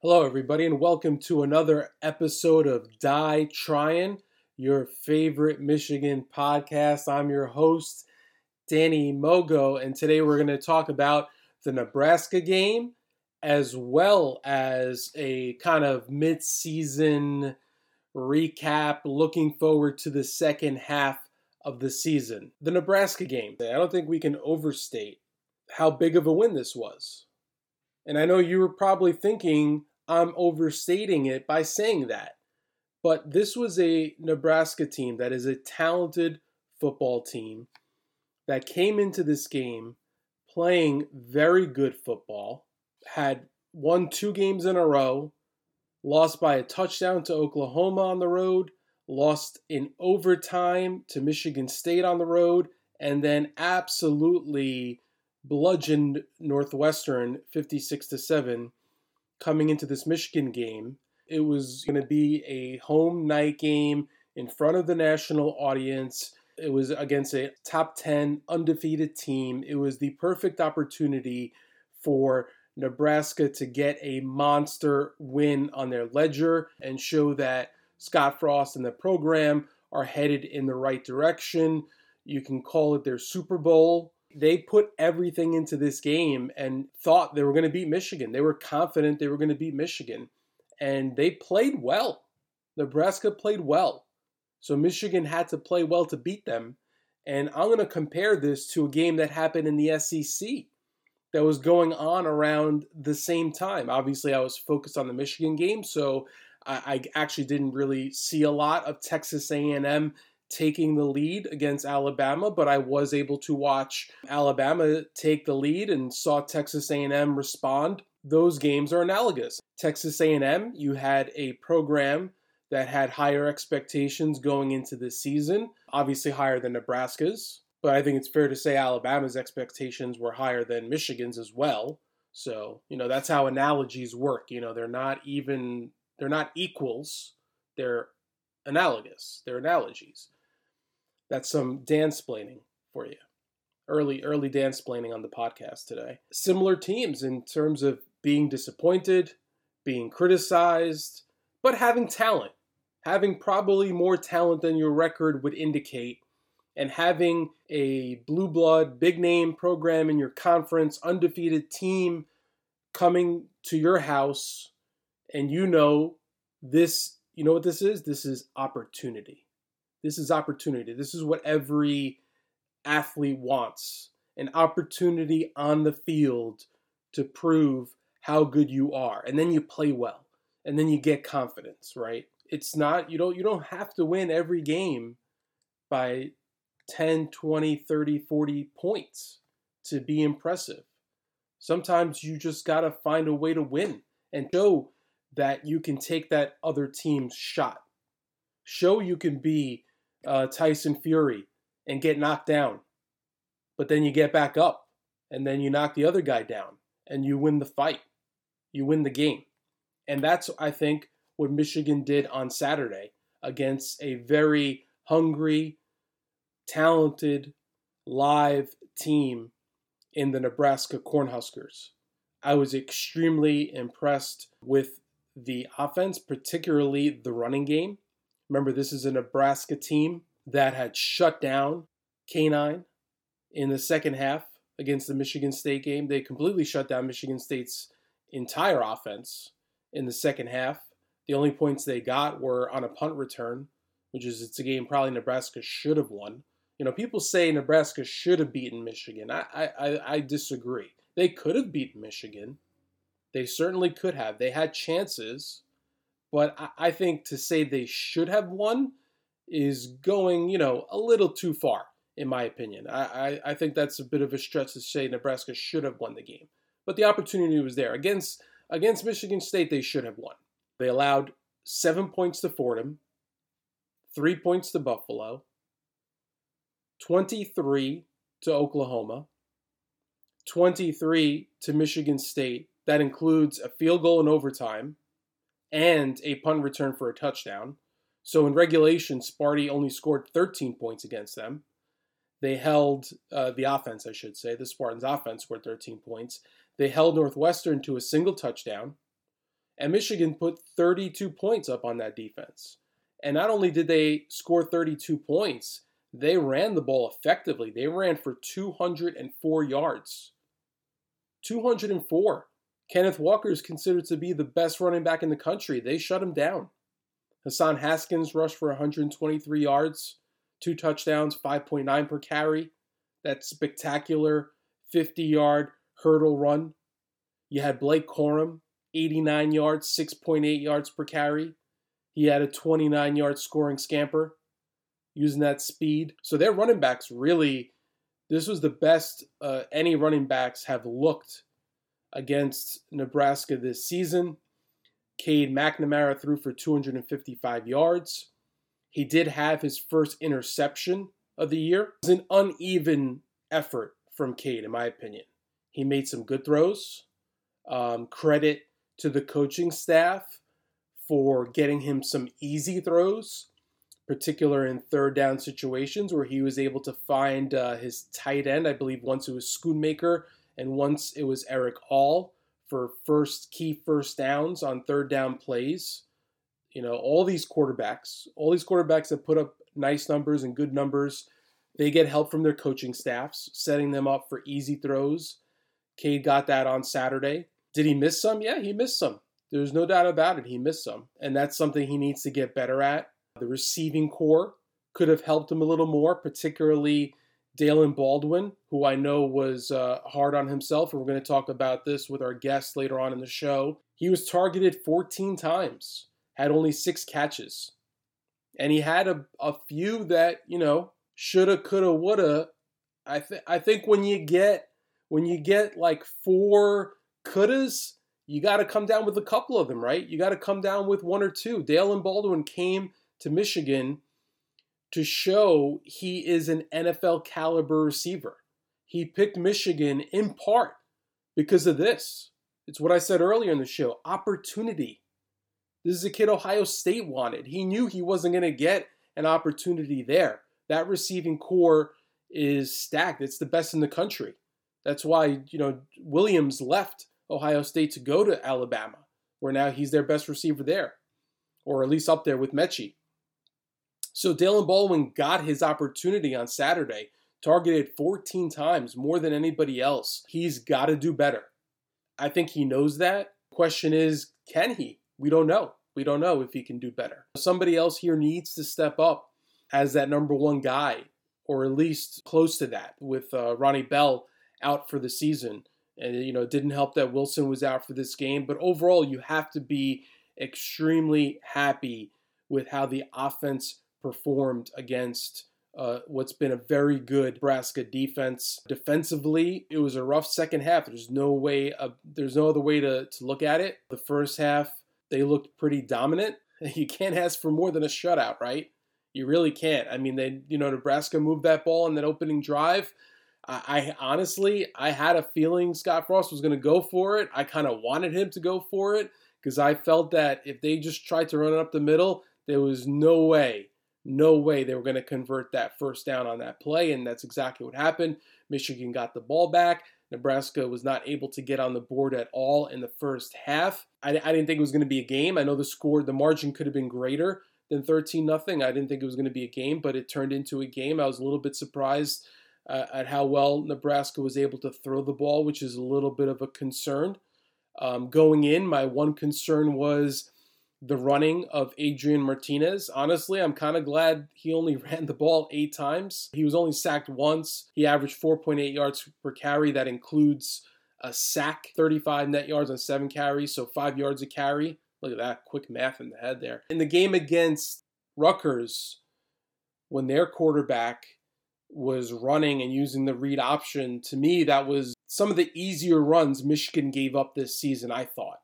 Hello, everybody, and welcome to another episode of Die Tryin', your favorite Michigan podcast. I'm your host, Danny Mogo, and today we're going to talk about the Nebraska game as well as a kind of mid season recap, looking forward to the second half of the season. The Nebraska game, I don't think we can overstate how big of a win this was. And I know you were probably thinking I'm overstating it by saying that. But this was a Nebraska team that is a talented football team that came into this game playing very good football, had won two games in a row, lost by a touchdown to Oklahoma on the road, lost in overtime to Michigan State on the road, and then absolutely bludgeoned Northwestern 56 to 7 coming into this Michigan game. It was going to be a home night game in front of the national audience. It was against a top 10 undefeated team. It was the perfect opportunity for Nebraska to get a monster win on their ledger and show that Scott Frost and the program are headed in the right direction. You can call it their Super Bowl. They put everything into this game and thought they were going to beat Michigan. They were confident they were going to beat Michigan. And they played well. Nebraska played well. So Michigan had to play well to beat them. And I'm going to compare this to a game that happened in the SEC that was going on around the same time. Obviously, I was focused on the Michigan game, so I, I actually didn't really see a lot of Texas A&M taking the lead against Alabama, but I was able to watch Alabama take the lead and saw Texas A&M respond. Those games are analogous. Texas A&M, you had a program that had higher expectations going into this season, obviously higher than Nebraska's, but I think it's fair to say Alabama's expectations were higher than Michigan's as well. So, you know, that's how analogies work. You know, they're not even they're not equals. They're analogous. They're analogies. That's some dance planning for you. Early, early dance planning on the podcast today. Similar teams in terms of being disappointed, being criticized, but having talent. Having probably more talent than your record would indicate, and having a blue blood, big name program in your conference, undefeated team coming to your house, and you know this, you know what this is? This is opportunity. This is opportunity. This is what every athlete wants an opportunity on the field to prove how good you are. And then you play well. And then you get confidence, right? It's not you don't you don't have to win every game by 10, 20, 30, 40 points to be impressive. Sometimes you just got to find a way to win and show that you can take that other team's shot. Show you can be uh, Tyson Fury and get knocked down. But then you get back up and then you knock the other guy down and you win the fight. You win the game. And that's, I think, what Michigan did on Saturday against a very hungry, talented, live team in the Nebraska Cornhuskers. I was extremely impressed with the offense, particularly the running game. Remember, this is a Nebraska team that had shut down K9 in the second half against the Michigan State game. They completely shut down Michigan State's entire offense in the second half. The only points they got were on a punt return, which is it's a game probably Nebraska should have won. You know, people say Nebraska should have beaten Michigan. I, I, I disagree. They could have beaten Michigan. They certainly could have. They had chances. But I, I think to say they should have won is going, you know, a little too far, in my opinion. I, I, I think that's a bit of a stretch to say Nebraska should have won the game. But the opportunity was there. Against against Michigan State, they should have won. They allowed seven points to Fordham, three points to Buffalo, 23 to Oklahoma, 23 to Michigan State. That includes a field goal in overtime and a punt return for a touchdown. So in regulation, Sparty only scored 13 points against them. They held uh, the offense, I should say. The Spartans' offense scored 13 points. They held Northwestern to a single touchdown, And Michigan put 32 points up on that defense. And not only did they score 32 points, they ran the ball effectively. They ran for 204 yards. 204. Kenneth Walker is considered to be the best running back in the country. They shut him down. Hassan Haskins rushed for 123 yards, two touchdowns, 5.9 per carry. That spectacular 50 yard hurdle run. You had Blake Corum, 89 yards, 6.8 yards per carry. He had a 29 yard scoring scamper using that speed. So their running backs really, this was the best uh, any running backs have looked against Nebraska this season. Cade McNamara threw for 255 yards. He did have his first interception of the year. It was an uneven effort from Cade, in my opinion. He made some good throws. Um, credit to the coaching staff for getting him some easy throws, particular in third down situations where he was able to find uh, his tight end. I believe once it was Schoonmaker and once it was Erick All for first key first downs on third down plays. You know, all these quarterbacks, all these quarterbacks that put up nice numbers and good numbers, they get help from their coaching staffs, setting them up for easy throws. Cade got that on Saturday. Did he miss some? Yeah, he missed some. There's no doubt about it. He missed some. And that's something he needs to get better at. The receiving corps could have helped him a little more, particularly Daylen Baldwin, who I know was uh, hard on himself, and we're going to talk about this with our guest later on in the show. He was targeted 14 times, had only six catches, and he had a, a few that you know shoulda, coulda, woulda. I think I think when you get when you get like four couldas, you got to come down with a couple of them, right? You got to come down with one or two. Daylen Baldwin came to Michigan to show he is an NFL caliber receiver. He picked Michigan in part because of this. It's what I said earlier in the show opportunity. This is a kid Ohio State wanted. He knew he wasn't going to get an opportunity there. That receiving corps is stacked. It's the best in the country. That's why, you know, Williams left Ohio State to go to Alabama, where now he's their best receiver there, or at least up there with Metchie. So Daylen Baldwin got his opportunity on Saturday, targeted 14 times, more than anybody else. He's got to do better. I think he knows that. Question is, can he? We don't know. We don't know if he can do better. Somebody else here needs to step up as that number one guy, or at least close to that, with uh, Ronnie Bell out for the season. And, you know, it didn't help that Wilson was out for this game. But overall, you have to be extremely happy with how the offense performed against uh, what's been a very good Nebraska defense. Defensively, it was a rough second half. There's no way, uh, there's no other way to, to look at it. The first half, they looked pretty dominant. You can't ask for more than a shutout, right? You really can't. I mean, they, you know, Nebraska moved that ball in that opening drive. I, I honestly, I had a feeling Scott Frost was going to go for it. I kind of wanted him to go for it because I felt that if they just tried to run it up the middle, there was no way no way they were going to convert that first down on that play, and that's exactly what happened. Michigan got the ball back. Nebraska was not able to get on the board at all in the first half. I, I didn't think it was going to be a game. I know the score, the margin could have been greater than 13 nothing. I didn't think it was going to be a game, but it turned into a game. I was a little bit surprised uh, at how well Nebraska was able to throw the ball, which is a little bit of a concern. Um, going in, my one concern was the running of Adrian Martinez. Honestly, I'm kind of glad he only ran the ball eight times. He was only sacked once. He averaged 4.8 yards per carry. That includes a sack, 35 net yards on seven carries, so five yards a carry. Look at that quick math in the head there. In the game against Rutgers, when their quarterback was running and using the read option, to me, that was some of the easier runs Michigan gave up this season, I thought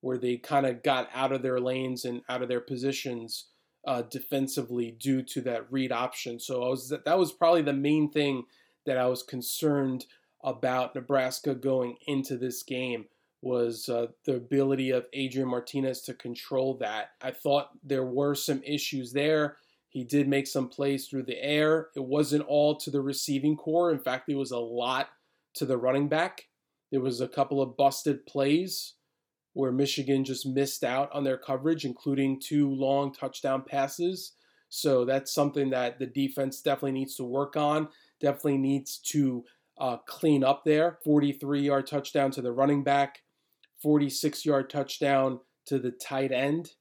where they kind of got out of their lanes and out of their positions uh, defensively due to that read option. So I was that was probably the main thing that I was concerned about Nebraska going into this game was uh, the ability of Adrian Martinez to control that. I thought there were some issues there. He did make some plays through the air. It wasn't all to the receiving corps. In fact, it was a lot to the running back. There was a couple of busted plays where Michigan just missed out on their coverage, including two long touchdown passes. So that's something that the defense definitely needs to work on, definitely needs to uh, clean up there. 43 yard touchdown to the running back, 46 yard touchdown to the tight end.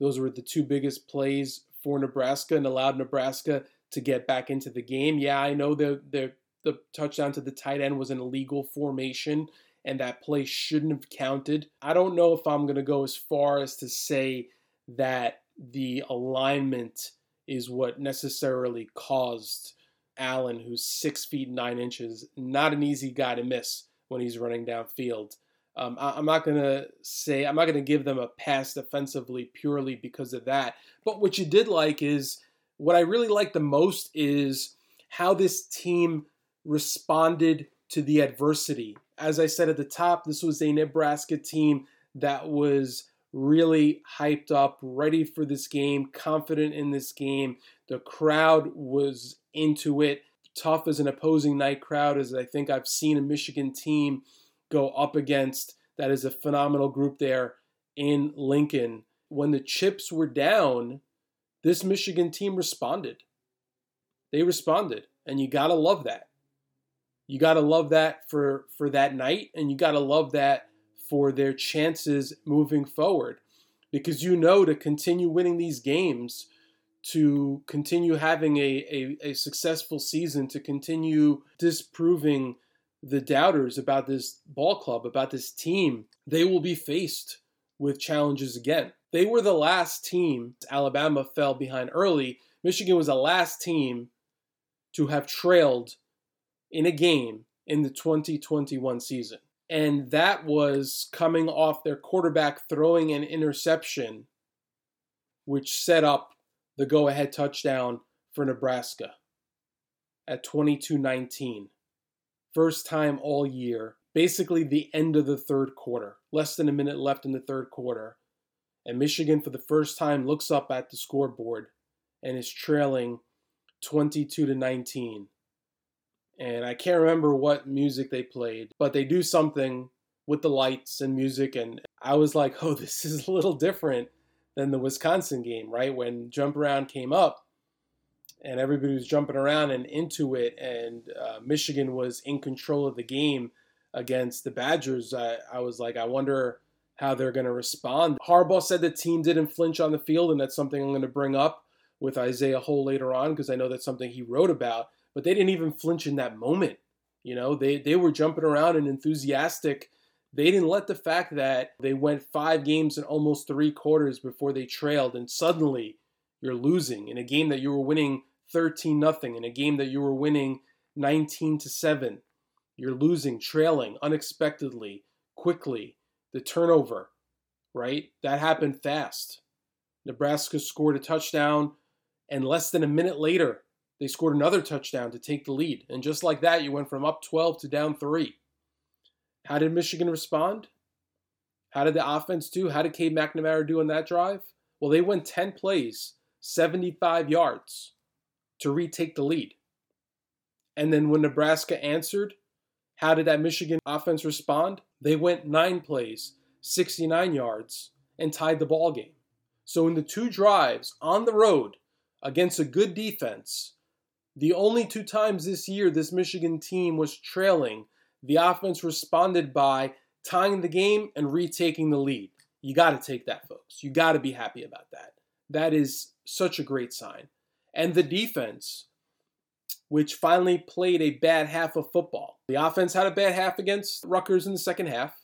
Those were the two biggest plays for Nebraska and allowed Nebraska to get back into the game. Yeah, I know the the the touchdown to the tight end was an illegal formation and that play shouldn't have counted. I don't know if I'm going to go as far as to say that the alignment is what necessarily caused Allen, who's six feet nine inches, not an easy guy to miss when he's running downfield. Um, I, am not gonna say I'm not gonna give them a pass defensively purely because of that. But what you did like is what I really like the most is how this team responded to the adversity as I said at the top, this was a Nebraska team that was really hyped up, ready for this game, confident in this game. The crowd was into it. Tough as an opposing night crowd as I think I've seen a Michigan team go up against. That is a phenomenal group there in Lincoln. When the chips were down, this Michigan team responded. They responded, and you got to love that. You got to love that for for that night, and you got to love that for their chances moving forward, because you know to continue winning these games, to continue having a, a, a successful season, to continue disproving the doubters about this ball club, about this team, they will be faced with challenges again. They were the last team. Alabama fell behind early. Michigan was the last team to have trailed in a game in the 2021 season. And that was coming off their quarterback throwing an interception, which set up the go ahead touchdown for Nebraska at 22 19. First time all year, basically the end of the third quarter, less than a minute left in the third quarter. And Michigan, for the first time, looks up at the scoreboard and is trailing 22 to 19 and I can't remember what music they played, but they do something with the lights and music, and I was like, oh, this is a little different than the Wisconsin game, right? When Jump Around came up, and everybody was jumping around and into it, and uh, Michigan was in control of the game against the Badgers. I, I was like, I wonder how they're going to respond. Harbaugh said the team didn't flinch on the field, and that's something I'm going to bring up with Isaiah Hole later on because I know that's something he wrote about but they didn't even flinch in that moment. You know, they they were jumping around and enthusiastic. They didn't let the fact that they went five games and almost three quarters before they trailed, and suddenly you're losing in a game that you were winning 13 nothing, in a game that you were winning 19 to 7. You're losing, trailing unexpectedly, quickly. The turnover, right? That happened fast. Nebraska scored a touchdown, and less than a minute later, they scored another touchdown to take the lead. And just like that, you went from up 12 to down 3. How did Michigan respond? How did the offense do? How did Cade McNamara do on that drive? Well, they went 10 plays, 75 yards to retake the lead. And then when Nebraska answered, how did that Michigan offense respond? They went nine plays, 69 yards, and tied the ball game. So in the two drives on the road against a good defense, the only two times this year this Michigan team was trailing, the offense responded by tying the game and retaking the lead. You got to take that, folks. You got to be happy about that. That is such a great sign. And the defense, which finally played a bad half of football. The offense had a bad half against Rutgers in the second half,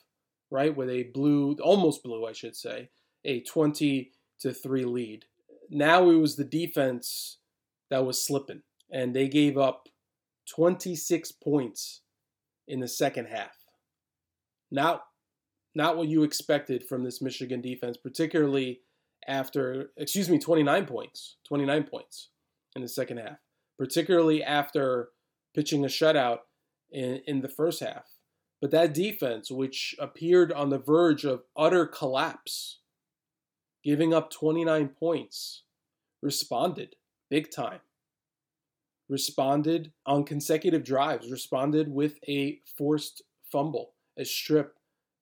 right? Where they blew, almost blew, I should say, a 20 to 3 lead. Now it was the defense that was slipping and they gave up 26 points in the second half. Not not what you expected from this Michigan defense, particularly after excuse me, 29 points. 29 points in the second half. Particularly after pitching a shutout in, in the first half. But that defense, which appeared on the verge of utter collapse, giving up 29 points, responded big time responded on consecutive drives, responded with a forced fumble, a strip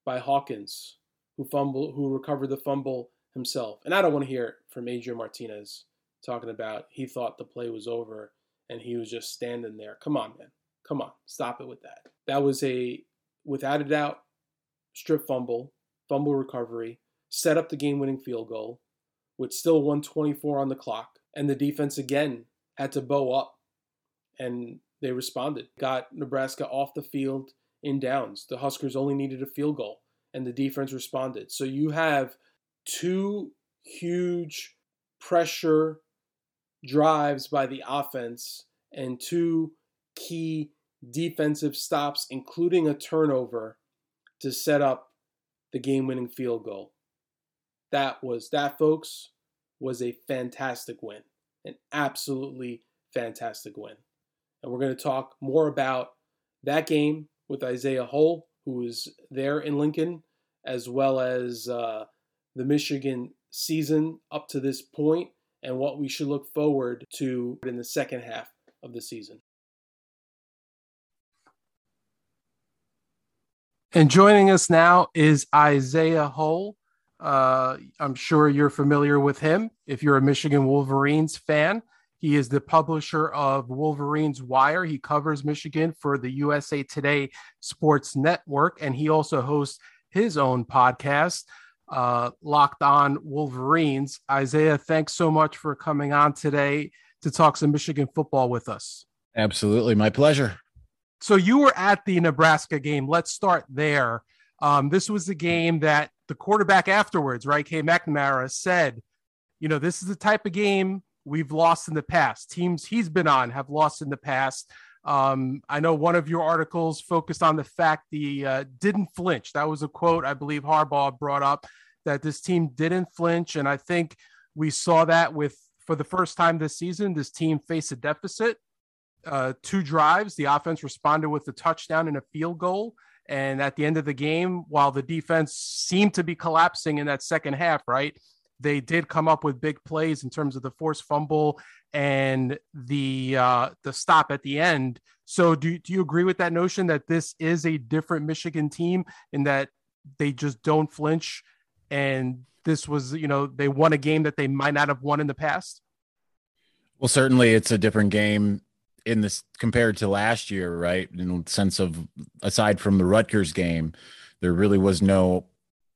by Hawkins, who fumble who recovered the fumble himself. And I don't want to hear from Adrian Martinez talking about he thought the play was over and he was just standing there. Come on, man. Come on. Stop it with that. That was a without a doubt strip fumble, fumble recovery, set up the game-winning field goal with still 124 on the clock and the defense again had to bow up and they responded. Got Nebraska off the field in downs. The Huskers only needed a field goal and the defense responded. So you have two huge pressure drives by the offense and two key defensive stops, including a turnover, to set up the game winning field goal. That was, that, folks, was a fantastic win. An absolutely fantastic win. And we're going to talk more about that game with Isaiah Hole, who was there in Lincoln, as well as uh, the Michigan season up to this point and what we should look forward to in the second half of the season. And joining us now is Isaiah Hole. Uh, I'm sure you're familiar with him if you're a Michigan Wolverines fan. He is the publisher of Wolverines Wire. He covers Michigan for the USA Today Sports Network, and he also hosts his own podcast, uh, Locked On Wolverines. Isaiah, thanks so much for coming on today to talk some Michigan football with us. Absolutely. My pleasure. So, you were at the Nebraska game. Let's start there. Um, this was the game that the quarterback afterwards, right, Cade McNamara, said, you know, this is the type of game we've lost in the past. Teams he's been on have lost in the past. Um, I know one of your articles focused on the fact the uh, didn't flinch. That was a quote I believe Harbaugh brought up that this team didn't flinch, and I think we saw that with for the first time this season. This team faced a deficit, uh, two drives. The offense responded with a touchdown and a field goal. And at the end of the game, while the defense seemed to be collapsing in that second half, right? They did come up with big plays in terms of the forced fumble and the uh, the stop at the end. So do do you agree with that notion that this is a different Michigan team in that they just don't flinch and this was you know they won a game that they might not have won in the past? Well, certainly it's a different game in this compared to last year, right? In the sense of aside from the Rutgers game, there really was no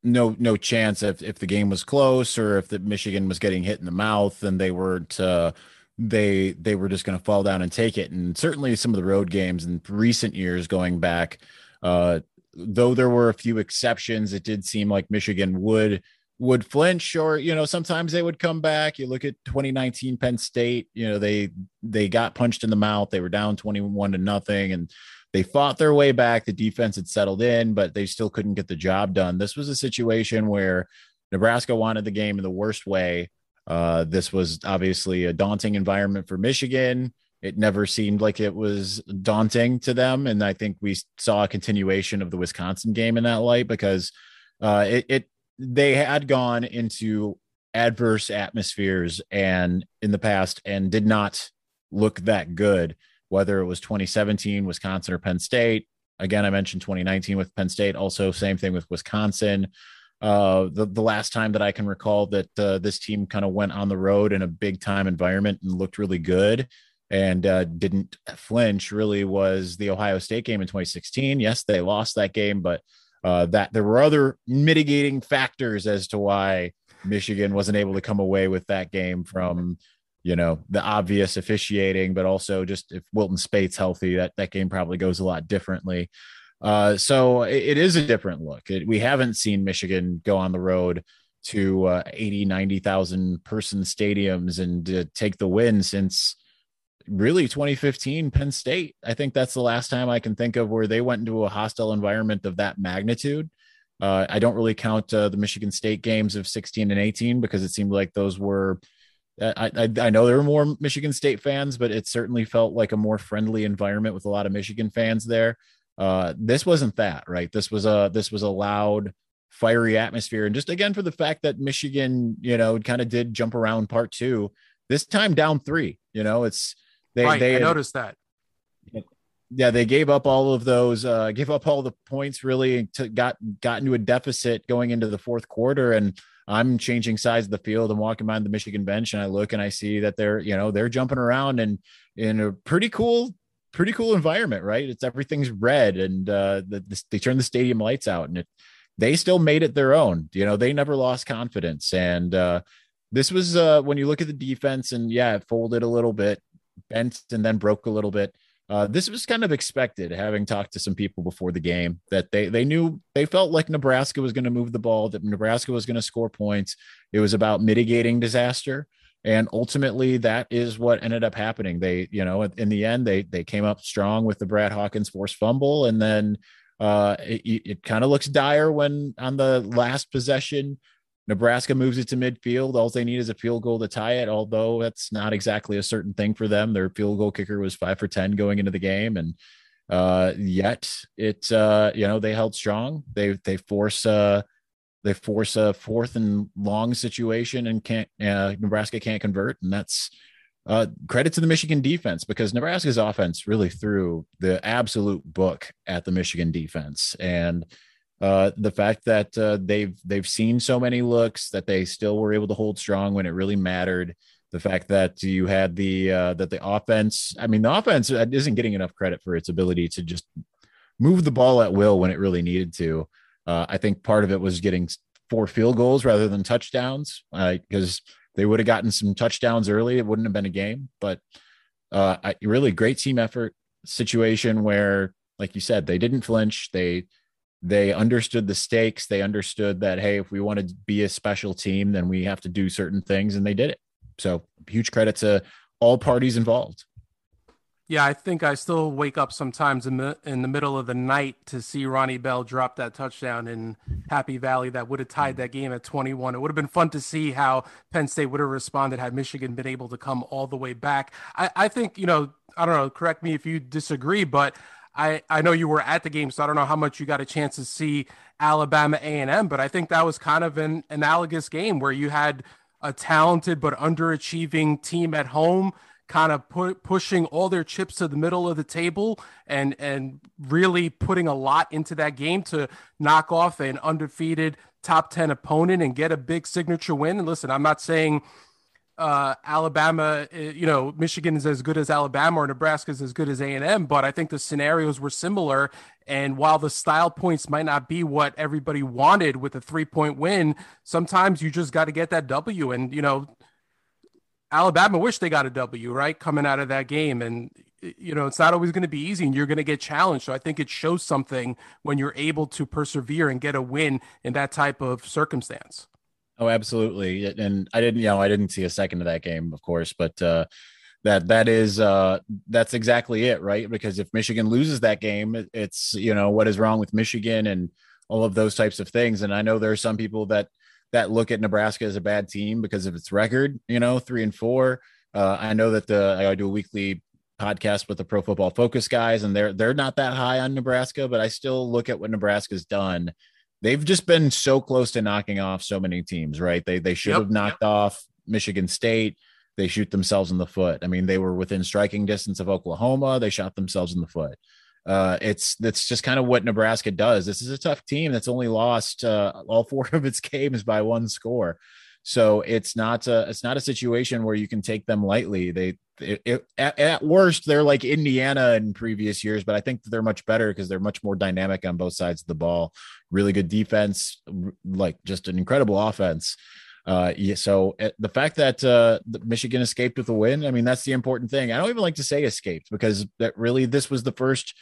no no chance if if the game was close or if the Michigan was getting hit in the mouth, and they were to they they were just going to fall down and take it. And certainly some of the road games in recent years, going back, uh, though there were a few exceptions, it did seem like Michigan would would flinch or you know sometimes they would come back you look at 2019 penn state you know they they got punched in the mouth they were down 21 to nothing and they fought their way back. The defense had settled in, but they still couldn't get the job done. This was a situation where Nebraska wanted the game in the worst way. Uh, this was obviously a daunting environment for Michigan. It never seemed like it was daunting to them. And I think we saw a continuation of the Wisconsin game in that light because uh, it, it they had gone into adverse atmospheres and in the past and did not look that good whether it was 2017, Wisconsin or Penn State. Again, I mentioned 2019 with Penn State. Also, same thing with Wisconsin. Uh, the the last time that I can recall that uh, this team kind of went on the road in a big time environment and looked really good and uh, didn't flinch really was the Ohio State game in 2016. Yes, they lost that game, but uh, that there were other mitigating factors as to why Michigan wasn't able to come away with that game from you know the obvious officiating, but also just if Wilton Speight's healthy, that that game probably goes a lot differently. Uh, so it, it is a different look. It, we haven't seen Michigan go on the road to uh, 80, 90,000 person stadiums and uh, take the win since really 2015 Penn State. I think that's the last time I can think of where they went into a hostile environment of that magnitude. Uh, I don't really count uh, the Michigan State games of 16 and 18 because it seemed like those were I, I, I know there were more Michigan State fans, but it certainly felt like a more friendly environment with a lot of Michigan fans there. Uh, this wasn't that, right? This was a this was a loud, fiery atmosphere, and just again for the fact that Michigan, you know, kind of did jump around part two. This time down three, you know, it's they right, they I noticed that. yeah, they gave up all of those, uh, gave up all the points really to got got into a deficit going into the fourth quarter. And I'm changing sides of the field and walking behind the Michigan bench, and I look and I see that they're, you know, they're jumping around and in a pretty cool, pretty cool environment, right? It's everything's red, and uh, the, the, they turn the stadium lights out, and it, they still made it their own. You know, they never lost confidence, and uh, this was uh, when you look at the defense, and yeah, it folded a little bit, bent, and then broke a little bit uh, this was kind of expected, having talked to some people before the game, that they they knew they felt like Nebraska was going to move the ball, that Nebraska was going to score points. It was about mitigating disaster, and ultimately that is what ended up happening. They, you know, in the end, they they came up strong with the Brad Hawkins forced fumble, and then uh, it, it kind of looks dire when on the last possession Nebraska moves it to midfield. All they need is a field goal to tie it, although that's not exactly a certain thing for them. Their field goal kicker was five for 10 going into the game. And uh, yet it, uh, you know, they held strong. They, they force, uh, they force a fourth and long situation and can't, uh, Nebraska can't convert. And that's, uh, credit to the Michigan defense because Nebraska's offense really threw the absolute book at the Michigan defense. And, uh, the fact that uh, they've they've seen so many looks that they still were able to hold strong when it really mattered. The fact that you had the uh, that the offense, I mean, the offense isn't getting enough credit for its ability to just move the ball at will when it really needed to. Uh, I think part of it was getting four field goals rather than touchdowns because they would have gotten some touchdowns early. It wouldn't have been a game, but uh, I, really great team effort situation where, like you said, they didn't flinch. They they understood the stakes. They understood that, hey, if we want to be a special team, then we have to do certain things, and they did it. So, huge credit to all parties involved. Yeah, I think I still wake up sometimes in the, in the middle of the night to see Ronnie Bell drop that touchdown in Happy Valley that would have tied that game at 21. It would have been fun to see how Penn State would have responded had Michigan been able to come all the way back. I, I think, you know, I don't know, correct me if you disagree, but I, I know you were at the game, so I don't know how much you got a chance to see Alabama A&M, but I think that was kind of an analogous game where you had a talented but underachieving team at home kind of pu- pushing all their chips to the middle of the table and and really putting a lot into that game to knock off an undefeated top 10 opponent and get a big signature win. And listen I'm not saying uh, Alabama, eh, you know, Michigan is as good as Alabama or Nebraska is as good as A&M, but I think the scenarios were similar. And while the style points might not be what everybody wanted with a three point win, sometimes you just got to get that W. And, you know, Alabama wish they got a W, right? Coming out of that game. And, you know, it's not always going to be easy and you're going to get challenged. So I think it shows something when you're able to persevere and get a win in that type of circumstance. Oh, absolutely. And I didn't, you know, I didn't see a second of that game, of course, but uh, that that is uh, that's exactly it, right? Because if Michigan loses that game, it's you know what is wrong with Michigan and all of those types of things. And I know there are some people that that look at Nebraska as a bad team because of its record, you know, three and four. Uh, I know that the I do a weekly podcast with the Pro Football Focus guys, and they're they're not that high on Nebraska, but I still look at what Nebraska's done they've just been so close to knocking off so many teams, right? They they should yep, have knocked yep. off Michigan State. They shoot themselves in the foot. I mean, they were within striking distance of Oklahoma. They shot themselves in the foot. Uh, it's that's just kind of what Nebraska does. This is a tough team that's only lost uh, all four of its games by one score. So it's not a it's not a situation where you can take them lightly. They it, it, at, at, worst they're like Indiana in previous years, but I think they're much better because they're much more dynamic on both sides of the ball. Really good defense, like just an incredible offense. Uh, yeah, so uh, the fact that uh, Michigan escaped with a win, I mean, that's the important thing. I don't even like to say escaped because that really this was the first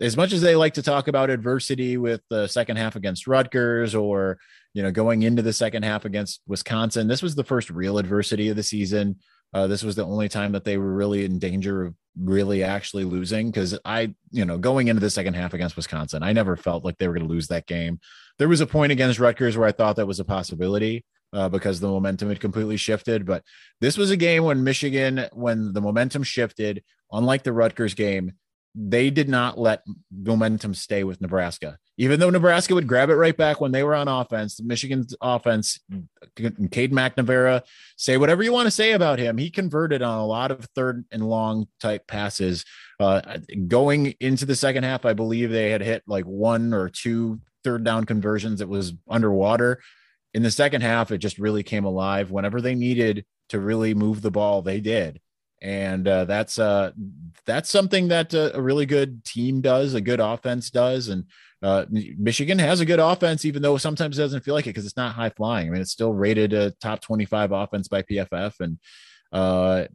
as much as they like to talk about adversity with the second half against Rutgers or you know going into the second half against Wisconsin, this was the first real adversity of the season. Uh, this was the only time that they were really in danger of really actually losing because I, you know, going into the second half against Wisconsin, I never felt like they were going to lose that game. There was a point against Rutgers where I thought that was a possibility uh, because the momentum had completely shifted. But this was a game when Michigan, when the momentum shifted, unlike the Rutgers game, they did not let momentum stay with Nebraska. Even though Nebraska would grab it right back when they were on offense, Michigan's offense, Cade McNamara, say whatever you want to say about him. He converted on a lot of third and long type passes. Uh, going into the second half, I believe they had hit like one or two third down conversions. It was underwater. In the second half, it just really came alive. Whenever they needed to really move the ball, they did and uh, that's uh, that's something that uh, a really good team does, a good offense does, and uh, Michigan has a good offense, even though sometimes it doesn't feel like it because it's not high flying. I mean, it's still rated a top twenty-five offense by PFF, and uh,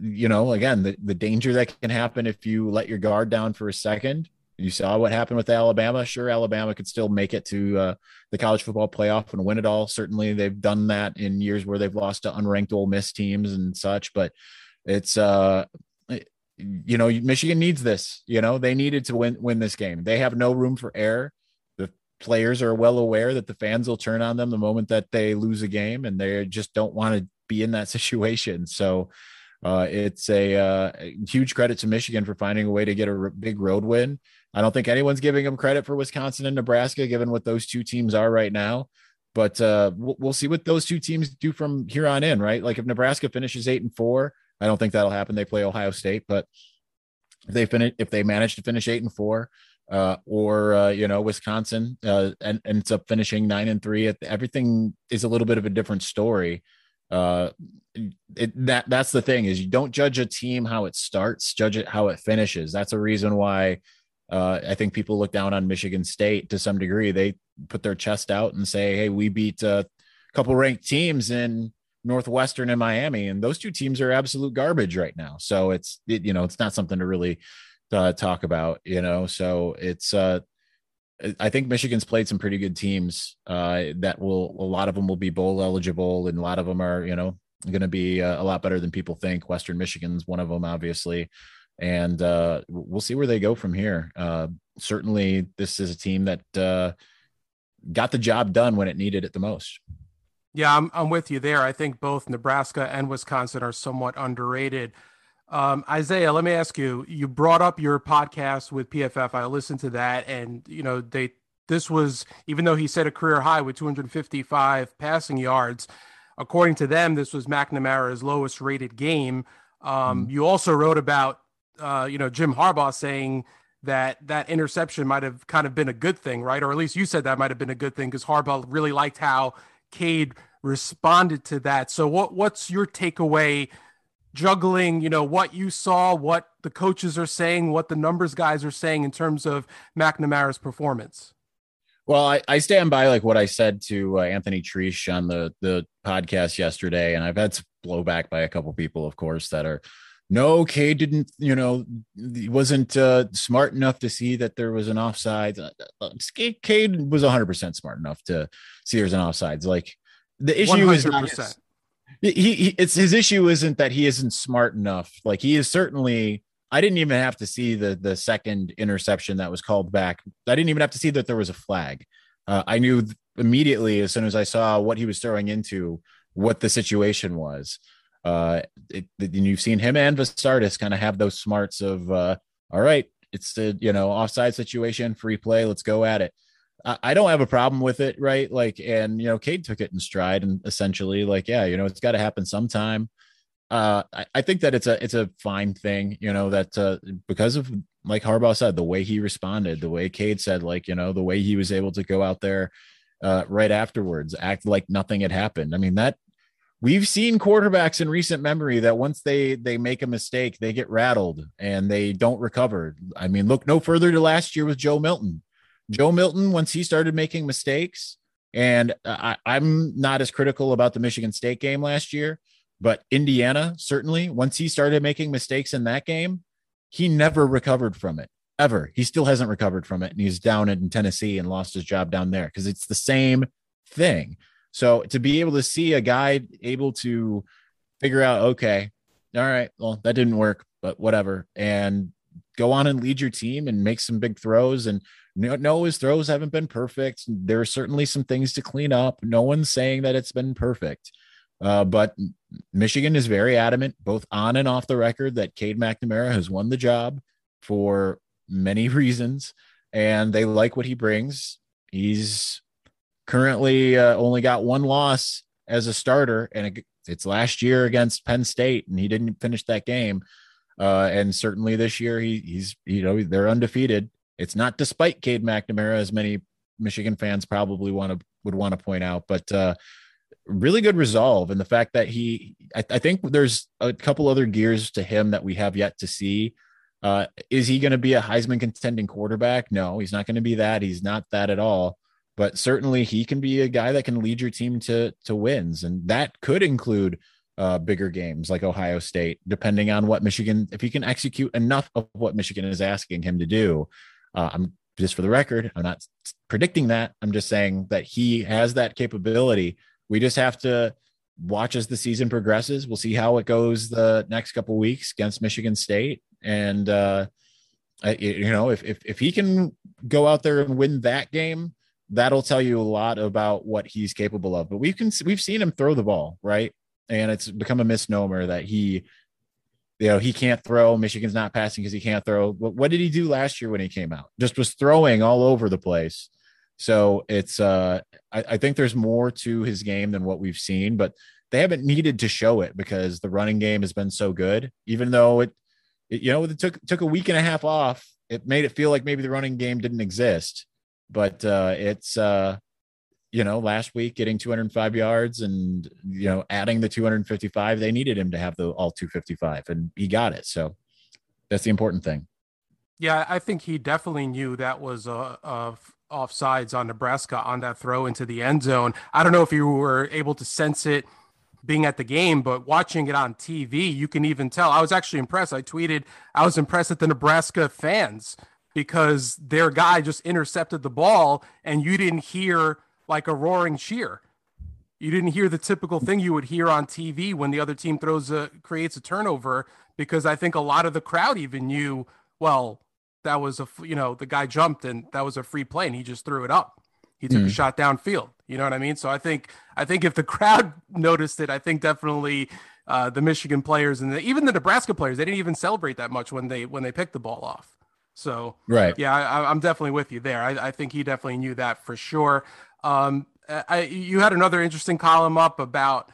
you know, again, the the danger that can happen if you let your guard down for a second. You saw what happened with Alabama. Sure, Alabama could still make it to uh, the college football playoff and win it all. Certainly, they've done that in years where they've lost to unranked Ole Miss teams and such. But it's uh you know Michigan needs this. You know they needed to win win this game. They have no room for error. The players are well aware that the fans will turn on them the moment that they lose a game, and they just don't want to be in that situation. So uh, it's a uh, huge credit to Michigan for finding a way to get a r- big road win. I don't think anyone's giving them credit for Wisconsin and Nebraska, given what those two teams are right now. But uh, we'll, we'll see what those two teams do from here on in, right? Like if Nebraska finishes eight and four, I don't think that'll happen. They play Ohio State, but if they finish, if they manage to finish eight and four, uh, or uh, you know Wisconsin uh, and ends up finishing nine and three, everything is a little bit of a different story. Uh, it, that that's the thing is you don't judge a team how it starts, judge it how it finishes. That's a reason why uh, I think people look down on Michigan State to some degree. They put their chest out and say, "Hey, we beat a couple ranked teams in Northwestern and Miami, and those two teams are absolute garbage right now. So it's it, you know it's not something to really uh, talk about, you know. So it's uh, I think Michigan's played some pretty good teams uh, that will a lot of them will be bowl eligible, and a lot of them are you know going to be uh, a lot better than people think. Western Michigan's one of them, obviously, and uh, we'll see where they go from here. Uh, certainly, this is a team that uh, got the job done when it needed it the most. Yeah, I'm, I'm with you there. I think both Nebraska and Wisconsin are somewhat underrated. Um, Isaiah, let me ask you. You brought up your podcast with PFF. I listened to that, and you know they. This was even though he set a career high with 255 passing yards. According to them, this was McNamara's lowest rated game. Um, mm. You also wrote about, uh, you know, Jim Harbaugh saying that that interception might have kind of been a good thing, right? Or at least you said that might have been a good thing because Harbaugh really liked how Cade responded to that. So what what's your takeaway juggling, you know, what you saw, what the coaches are saying, what the numbers guys are saying in terms of McNamara's performance? Well, I, I stand by like what I said to uh, Anthony Treash on the the podcast yesterday, and I've had some blowback by a couple people, of course, that are no, Cade didn't, you know, he wasn't uh, smart enough to see that there was an offside. Uh, uh, Cade was 100% smart enough to see there's an offsides. Like the issue 100%. is not his, he, he, it's his issue isn't that he isn't smart enough. Like he is certainly, I didn't even have to see the, the second interception that was called back. I didn't even have to see that there was a flag. Uh, I knew immediately as soon as I saw what he was throwing into what the situation was uh, it, it, you've seen him and Vastardis kind of have those smarts of, uh, all right, it's the you know offside situation, free play, let's go at it. I, I don't have a problem with it, right? Like, and you know, Cade took it in stride and essentially, like, yeah, you know, it's got to happen sometime. Uh, I, I, think that it's a it's a fine thing, you know, that uh, because of like Harbaugh said, the way he responded, the way Cade said, like, you know, the way he was able to go out there uh, right afterwards, act like nothing had happened. I mean, that we've seen quarterbacks in recent memory that once they they make a mistake they get rattled and they don't recover. I mean look no further to last year with joe milton. Joe milton once he started making mistakes and I, i'm not as critical about the michigan state game last year but indiana certainly once he started making mistakes in that game he never recovered from it ever. He still hasn't recovered from it and he's down in tennessee and lost his job down there because it's the same thing so to be able to see a guy able to figure out, okay, all right, well, that didn't work, but whatever, and go on and lead your team and make some big throws. And no, his throws haven't been perfect. There are certainly some things to clean up. No one's saying that it's been perfect. Uh, but Michigan is very adamant, both on and off the record, that Cade McNamara has won the job. for many reasons, and they like what he brings. He's currently uh, only got one loss as a starter, and it's last year against Penn State, and he didn't finish that game. Uh, and certainly this year, he, he's you know they're undefeated. It's not despite Cade McNamara, as many Michigan fans probably want to would want to point out, but uh, really good resolve and the fact that he I, I, think there's a couple other gears to him that we have yet to see uh, is he going to be a heisman contending quarterback no he's not going to be that he's not that at all but certainly he can be a guy that can lead your team to to wins. And that could include uh, bigger games like ohio state depending on what michigan if he can execute enough of what michigan is asking him to do. Uh, i'm just for the record i'm not predicting that. I'm just saying that he has that capability. We just have to watch as the season progresses. We'll see how it goes the next couple weeks against Michigan State, and uh, you know if, if if he can go out there and win that game, that'll tell you a lot about what he's capable of. But we can we've seen him throw the ball right, and it's become a misnomer that he. You know, he can't throw. Michigan's not passing because he can't throw. but What did he do last year when he came out? Just was throwing all over the place. So it's uh I, I think there's more to his game than what we've seen, but they haven't needed to show it because the running game has been so good. Even though it, it you know, it took took a week and a half off, it made it feel like maybe the running game didn't exist. But uh it's uh you know, last week getting 205 yards and you know, adding the 255, they needed him to have the all 255 and he got it. So that's the important thing. Yeah, I think he definitely knew that was a, a offsides on Nebraska on that throw into the end zone. I don't know if you were able to sense it being at the game, but watching it on TV, you can even tell. I was actually impressed. I tweeted, I was impressed at the Nebraska fans because their guy just intercepted the ball and you didn't hear like a roaring cheer. You didn't hear the typical thing you would hear on TV when the other team throws a creates a turnover because I think a lot of the crowd even knew, well, that was a you know the guy jumped and that was a free play and he just threw it up. He took mm. a shot downfield. You know what I mean? So I think I think if the crowd noticed it, I think definitely uh, the Michigan players and the, even the Nebraska players they didn't even celebrate that much when they when they picked the ball off. So right, yeah, I, am definitely with you there. I, I, think he definitely knew that for sure. Um, I, you had another interesting column up about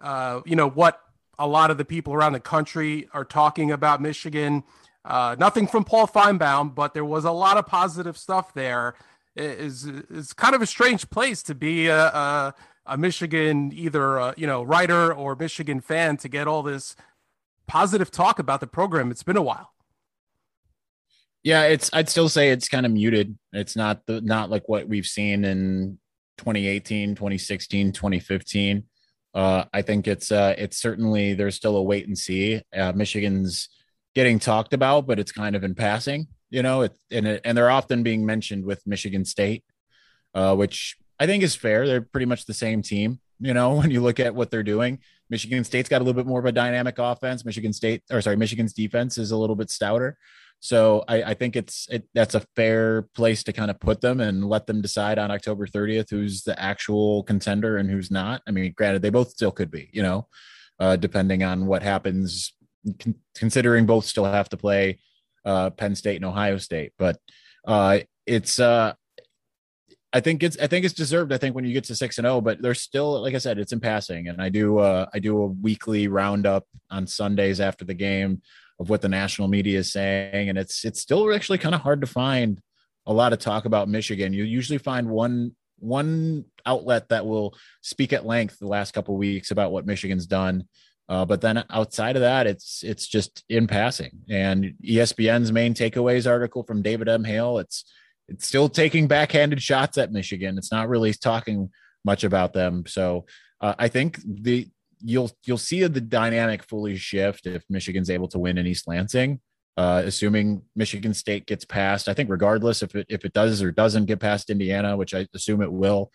uh, you know what a lot of the people around the country are talking about Michigan uh, nothing from Paul Finebaum, but there was a lot of positive stuff there. It is is kind of a strange place to be a, a, a Michigan either a, you know writer or Michigan fan to get all this positive talk about the program. It's been a while. Yeah, it's I'd still say it's kind of muted. It's not the not like what we've seen in 2018, 2016, 2015. Uh, I think it's uh, it's certainly there's still a wait and see. Uh, Michigan's getting talked about, but it's kind of in passing, you know, it, and, it, and they're often being mentioned with Michigan State, uh, which I think is fair. They're pretty much the same team, you know, when you look at what they're doing. Michigan State's got a little bit more of a dynamic offense. Michigan State, or sorry, Michigan's defense is a little bit stouter. So I, I think it's it, that's a fair place to kind of put them and let them decide on October 30th who's the actual contender and who's not. I mean, granted, they both still could be, you know, uh, depending on what happens con- considering both still have to play uh, Penn State and Ohio State. But uh, it's uh, I think it's I think it's deserved. I think when you get to six and zero, oh, but there's still like I said, it's in passing, and I do uh, I do a weekly roundup on Sundays after the game of what the national media is saying, and it's it's still actually kind of hard to find a lot of talk about Michigan. You usually find one one outlet that will speak at length the last couple weeks about what Michigan's done. Uh, but then outside of that, it's it's just in passing. And ESPN's main takeaways article from David M. Hale, it's it's still taking backhanded shots at Michigan. It's not really talking much about them. So uh, I think the you'll you'll see the dynamic fully shift if Michigan's able to win in East Lansing. Uh, assuming Michigan State gets past, I think regardless if it if it does or doesn't get past Indiana, which I assume it will.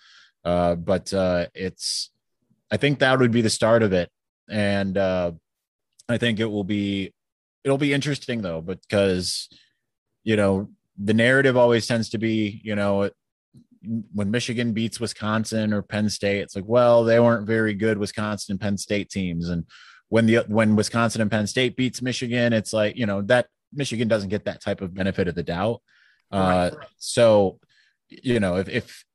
Uh, but uh, it's I think that would be the start of it and uh, I think it will be it'll be interesting though because you know the narrative always tends to be you know when Michigan beats Wisconsin or Penn State, it's like, well, they weren't very good Wisconsin and Penn State teams. And when the when Wisconsin and Penn State beats Michigan, it's like, you know, that Michigan doesn't get that type of benefit of the doubt. Uh, so, you know, if, if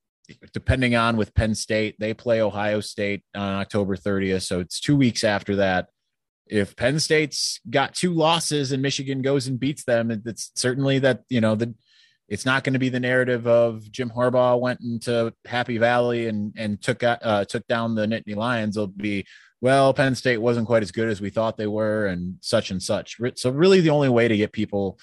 depending on with Penn State, they play Ohio State on October 30th. So it's two weeks after that. If Penn State's got two losses and Michigan goes and beats them, it's certainly that, you know, the, it's not going to be the narrative of Jim Harbaugh went into Happy Valley and and took uh, took down the Nittany Lions. It'll be well, Penn State wasn't quite as good as we thought they were, and such and such. So really, the only way to get people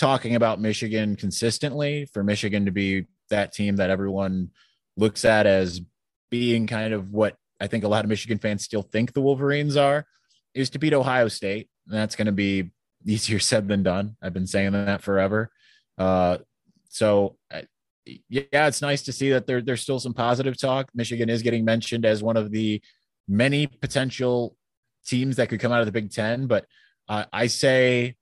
talking about Michigan consistently for Michigan to be that team that everyone looks at as being kind of what I think a lot of Michigan fans still think the Wolverines are is to beat Ohio State. And that's going to be easier said than done. I've been saying that forever. Uh, so uh, yeah, it's nice to see that there, there's still some positive talk. Michigan is getting mentioned as one of the many potential teams that could come out of the Big Ten, but uh, I say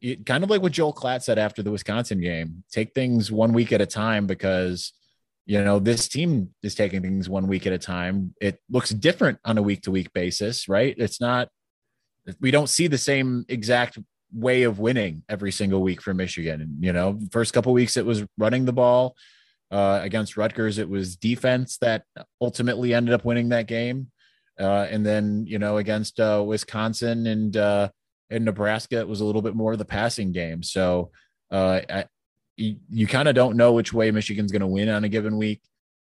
it, kind of like what Joel Klatt said after the Wisconsin game: take things one week at a time because you know this team is taking things one week at a time. It looks different on a week to week basis, right? It's not we don't see the same exact way of winning every single week for Michigan. And, you know, first couple weeks it was running the ball uh, against Rutgers. It was defense that ultimately ended up winning that game. Uh, and then, you know, against uh, Wisconsin and uh, and Nebraska, it was a little bit more of the passing game. So uh, I, you, you kind of don't know which way Michigan's going to win on a given week.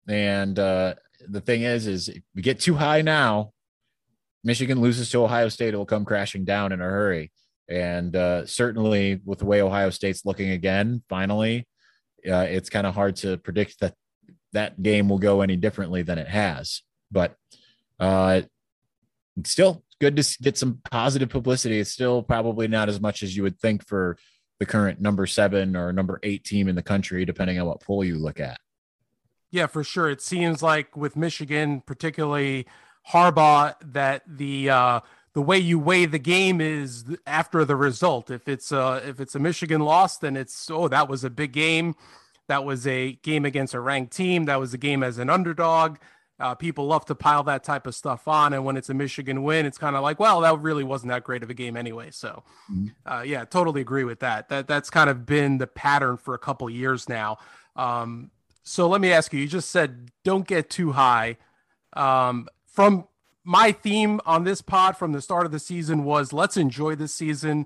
And uh, the thing is, is if we get too high now, Michigan loses to Ohio State, it will come crashing down in a hurry. And uh, certainly, with the way Ohio State's looking again, finally, uh, it's kind of hard to predict that that game will go any differently than it has. But uh, still, good to get some positive publicity. It's still probably not as much as you would think for the current number seven or number eight team in the country, depending on what poll you look at. Yeah, for sure. It seems like with Michigan, particularly Harbaugh, that the uh, the way you weigh the game is after the result. If it's a if it's a Michigan loss, then it's oh that was a big game, that was a game against a ranked team, that was a game as an underdog. Uh, people love to pile that type of stuff on, and when it's a Michigan win, it's kind of like, well, that really wasn't that great of a game anyway. So, mm-hmm. uh, yeah, totally agree with that. That that's kind of been the pattern for a couple years now. Um, so let me ask you: You just said don't get too high. Um, from my theme on this pod from the start of the season was let's enjoy this season,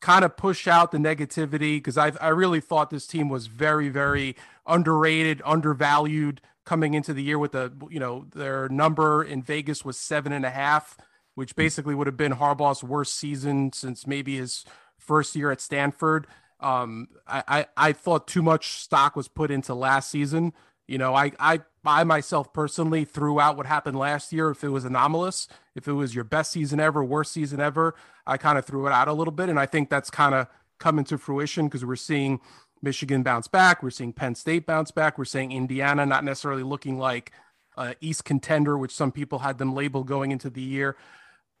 kind of push out the negativity because I I really thought this team was very very underrated, undervalued coming into the year with the you know their number in Vegas was seven and a half, which basically would have been Harbaugh's worst season since maybe his first year at Stanford. Um, I, I, I thought too much stock was put into last season. You know, I I I myself personally threw out what happened last year if it was anomalous, if it was your best season ever, worst season ever. I kind of threw it out a little bit. And I think that's kind of come into fruition because we're seeing Michigan bounce back. We're seeing Penn State bounce back. We're seeing Indiana not necessarily looking like uh, East contender, which some people had them labeled going into the year.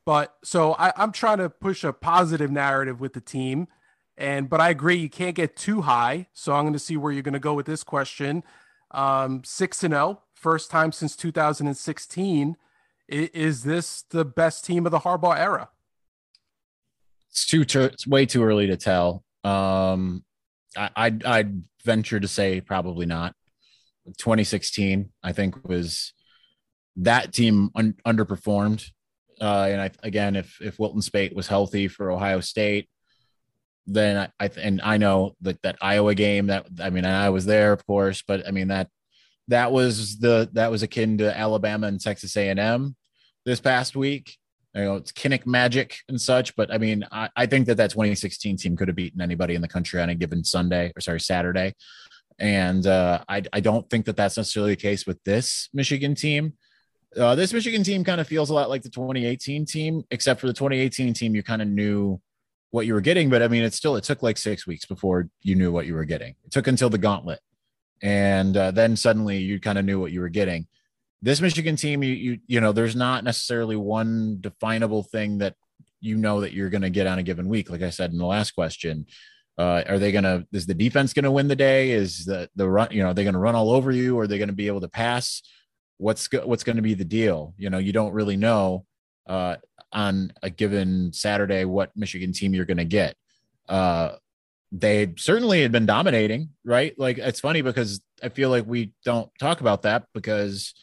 But so I, I'm trying to push a positive narrative with the team. And but I agree you can't get too high. So I'm going to see where you're going to go with this question um, six and zero, oh, first time since 2016. Is this the best team of the Harbaugh era? It's too, too it's way too early to tell. Um, I, I'd, I'd venture to say probably not. 2016, I think, was that team un- underperformed. Uh, and I, again, if if Wilton Speight was healthy for Ohio State, then I, I and I know that that Iowa game that I mean I was there of course, but I mean that that was the that was akin to Alabama and Texas A&M this past week. You know, it's Kinnick magic and such, but I mean, I, I think that that 2016 team could have beaten anybody in the country on a given Sunday or sorry Saturday, and uh, I I don't think that that's necessarily the case with this Michigan team. Uh, this Michigan team kind of feels a lot like the 2018 team, except for the 2018 team, you kind of knew what you were getting, but I mean, it still it took like six weeks before you knew what you were getting. It took until the gauntlet, and uh, then suddenly you kind of knew what you were getting. This Michigan team, you you you know, there's not necessarily one definable thing that you know that you're going to get on a given week. Like I said in the last question, uh, are they going to? Is the defense going to win the day? Is the the run? You know, are they going to run all over you? Are they going to be able to pass? What's what's going to be the deal? You know, you don't really know uh, on a given Saturday what Michigan team you're going to get. uh, they certainly had been dominating, right? Like it's funny because I feel like we don't talk about that because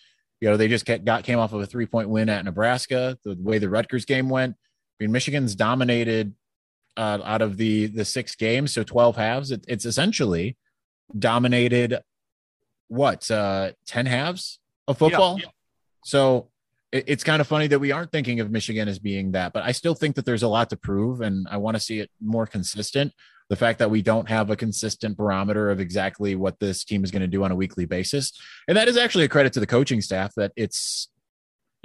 you know they just got came off of a three point win at Nebraska. The way the Rutgers game went, I mean, Michigan's dominated uh, out of the the six games, so twelve halves. It, it's essentially dominated what uh, ten halves of football. Yeah, yeah. So it's kind of funny that we aren't thinking of Michigan as being that, but I still think that there's a lot to prove, and I want to see it more consistent. The fact that we don't have a consistent barometer of exactly what this team is going to do on a weekly basis, and that is actually a credit to the coaching staff that it's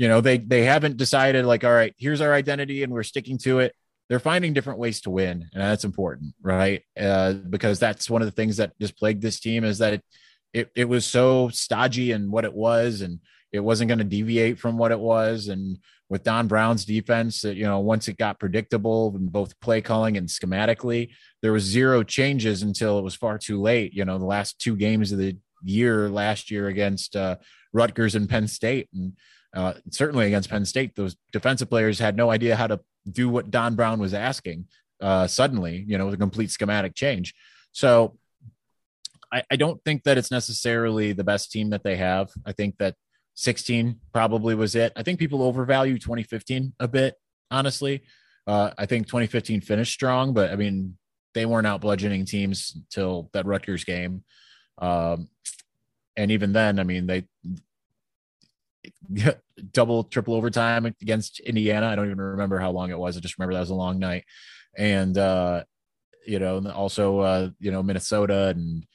you know they they haven't decided like all right here's our identity and we're sticking to it they're finding different ways to win and that's important right uh, because that's one of the things that just plagued this team is that it it, it was so stodgy and what it was and it wasn't going to deviate from what it was and with don brown's defense you know once it got predictable in both play calling and schematically there was zero changes until it was far too late you know the last two games of the year last year against uh, rutgers and penn state and uh, certainly against Penn State, those defensive players had no idea how to do what Don Brown was asking. Uh, suddenly, you know, with a complete schematic change. So I, I don't think that it's necessarily the best team that they have. I think that 16 probably was it. I think people overvalue 2015 a bit, honestly. Uh, I think 2015 finished strong, but I mean, they weren't out bludgeoning teams until that Rutgers game. Um, and even then, I mean, they double, triple overtime against Indiana. I don't even remember how long it was. I just remember that was a long night. And, uh, you know, also, uh, you know, Minnesota and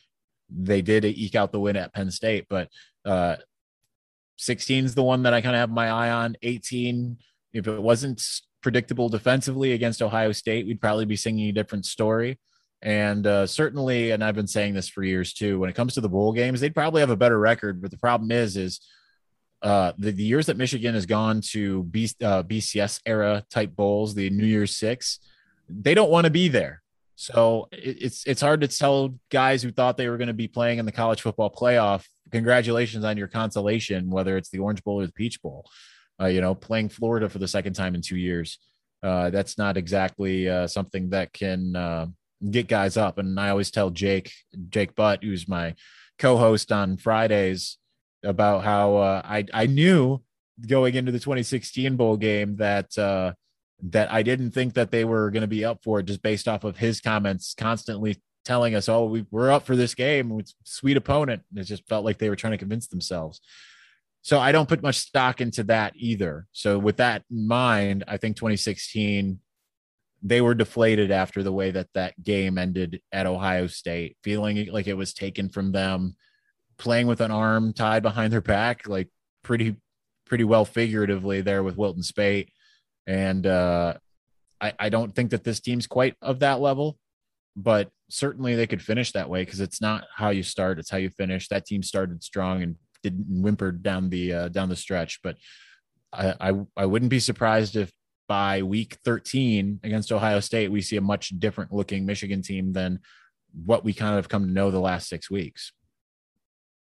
they did eke out the win at Penn State, but, uh, 16 is the one that I kind of have my eye on. 18, if it wasn't predictable defensively against Ohio State, we'd probably be singing a different story. And uh, certainly, and I've been saying this for years too, when it comes to the bowl games, they'd probably have a better record. But the problem is, is uh, the, the years that Michigan has gone to B, uh, BCS era type bowls, the New Year's Six, they don't want to be there. So it, it's it's hard to tell guys who thought they were going to be playing in the college football playoff. Congratulations on your consolation, whether it's the Orange Bowl or the Peach Bowl. Uh, you know, playing Florida for the second time in two years. Uh, that's not exactly uh, something that can uh, get guys up. And I always tell Jake, Jake Butt, who's my co-host on Fridays, about how uh, I I knew going into the 2016 bowl game that uh, that I didn't think that they were going to be up for it just based off of his comments constantly telling us, "Oh, we, we're up for this game. It's sweet opponent." And it just felt like they were trying to convince themselves. So I don't put much stock into that either. So with that in mind, I think 2016 they were deflated after the way that that game ended at Ohio State, feeling like it was taken from them playing with an arm tied behind their back, like pretty pretty well figuratively there with Wilton Speight. And uh, I, I don't think that this team's quite of that level, but certainly they could finish that way because it's not how you start, it's how you finish. That team started strong and didn't whimper down the uh, down the stretch, but I, I I wouldn't be surprised if by week 13 against Ohio State we see a much different looking Michigan team than what we kind of come to know the last six weeks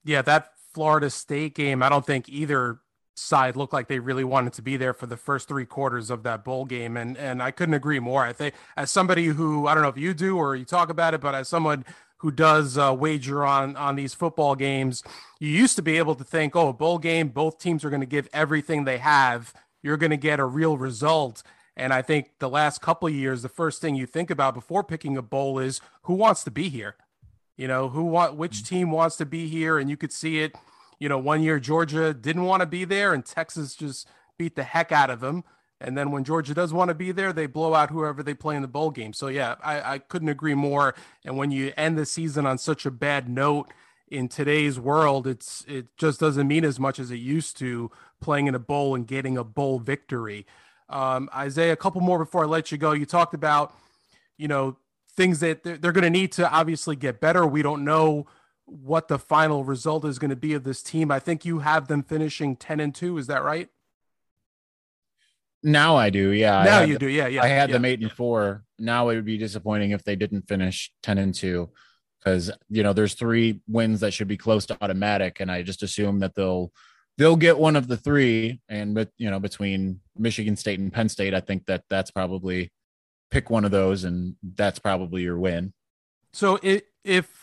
yeah, that Florida State game, I don't think either side looked like they really wanted to be there for the first three quarters of that bowl game. And and I couldn't agree more. I think as somebody who I don't know if you do or you talk about it, but as someone who does uh, wager on on these football games, you used to be able to think, oh, a bowl game, both teams are going to give everything they have. You're going to get a real result. And I think the last couple of years, the first thing you think about before picking a bowl is who wants to be here. You know, who want which mm. team wants to be here, and you could see it. You know, one year Georgia didn't want to be there, and Texas just beat the heck out of them. And then when Georgia does want to be there, they blow out whoever they play in the bowl game. So yeah, I, I couldn't agree more. And when you end the season on such a bad note in today's world, it's it just doesn't mean as much as it used to playing in a bowl and getting a bowl victory. Um, Isaiah, a couple more before I let you go. You talked about, you know, things that they're, they're going to need to obviously get better. We don't know what the final result is going to be of this team. I think you have them finishing 10 and 2. Is that right? Now I do. Yeah. Now you do. Yeah. Yeah. I had yeah. them eight and four. Now it would be disappointing if they didn't finish 10 and 2 because, you know, there's three wins that should be close to automatic. And I just assume that they'll, they'll get one of the three. And, but, you know, between Michigan State and Penn State, I think that that's probably pick one of those, and that's probably your win. So it, if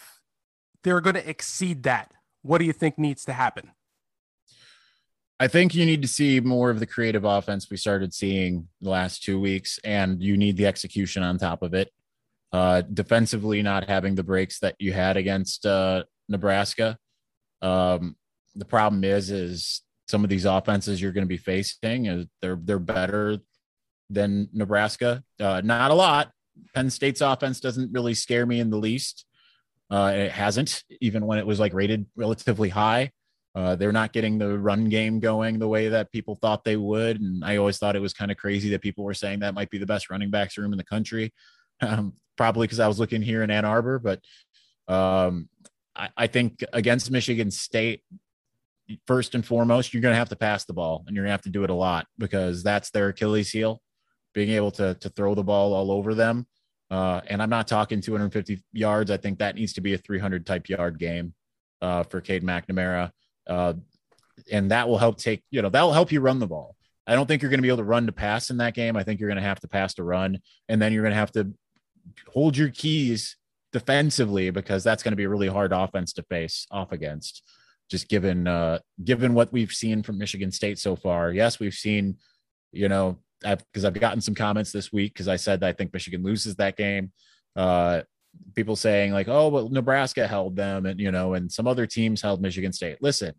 they're going to exceed that, what do you think needs to happen? I think you need to see more of the creative offense we started seeing the last two weeks, and you need the execution on top of it. Uh, defensively, not having the breaks that you had against uh, Nebraska. Um, the problem is, is some of these offenses you're going to be facing they're they're better than Nebraska. Uh, not a lot. Penn State's offense doesn't really scare me in the least. Uh, it hasn't, even when it was like rated relatively high. Uh, they're not getting the run game going the way that people thought they would. And I always thought it was kind of crazy that people were saying that might be the best running backs room in the country. Um, probably because I was looking here in Ann Arbor, but um, I, I think against Michigan State, first and foremost, you're going to have to pass the ball and you're going to have to do it a lot because that's their Achilles heel, being able to, to throw the ball all over them. Uh, and I'm not talking 250 yards. I think that needs to be a 300 type yard game uh, for Cade McNamara. Uh, and that will help take, you know, that'll help you run the ball. I don't think you're going to be able to run to pass in that game. I think you're going to have to pass to run, and then you're going to have to hold your keys defensively because that's going to be a really hard offense to face off against. Just given uh, given what we've seen from Michigan State so far. Yes, we've seen, you know, because I've, I've, gotten some comments this week because I said I think Michigan loses that game. Uh, people saying like, oh, well, Nebraska held them, and you know, and some other teams held Michigan State. Listen,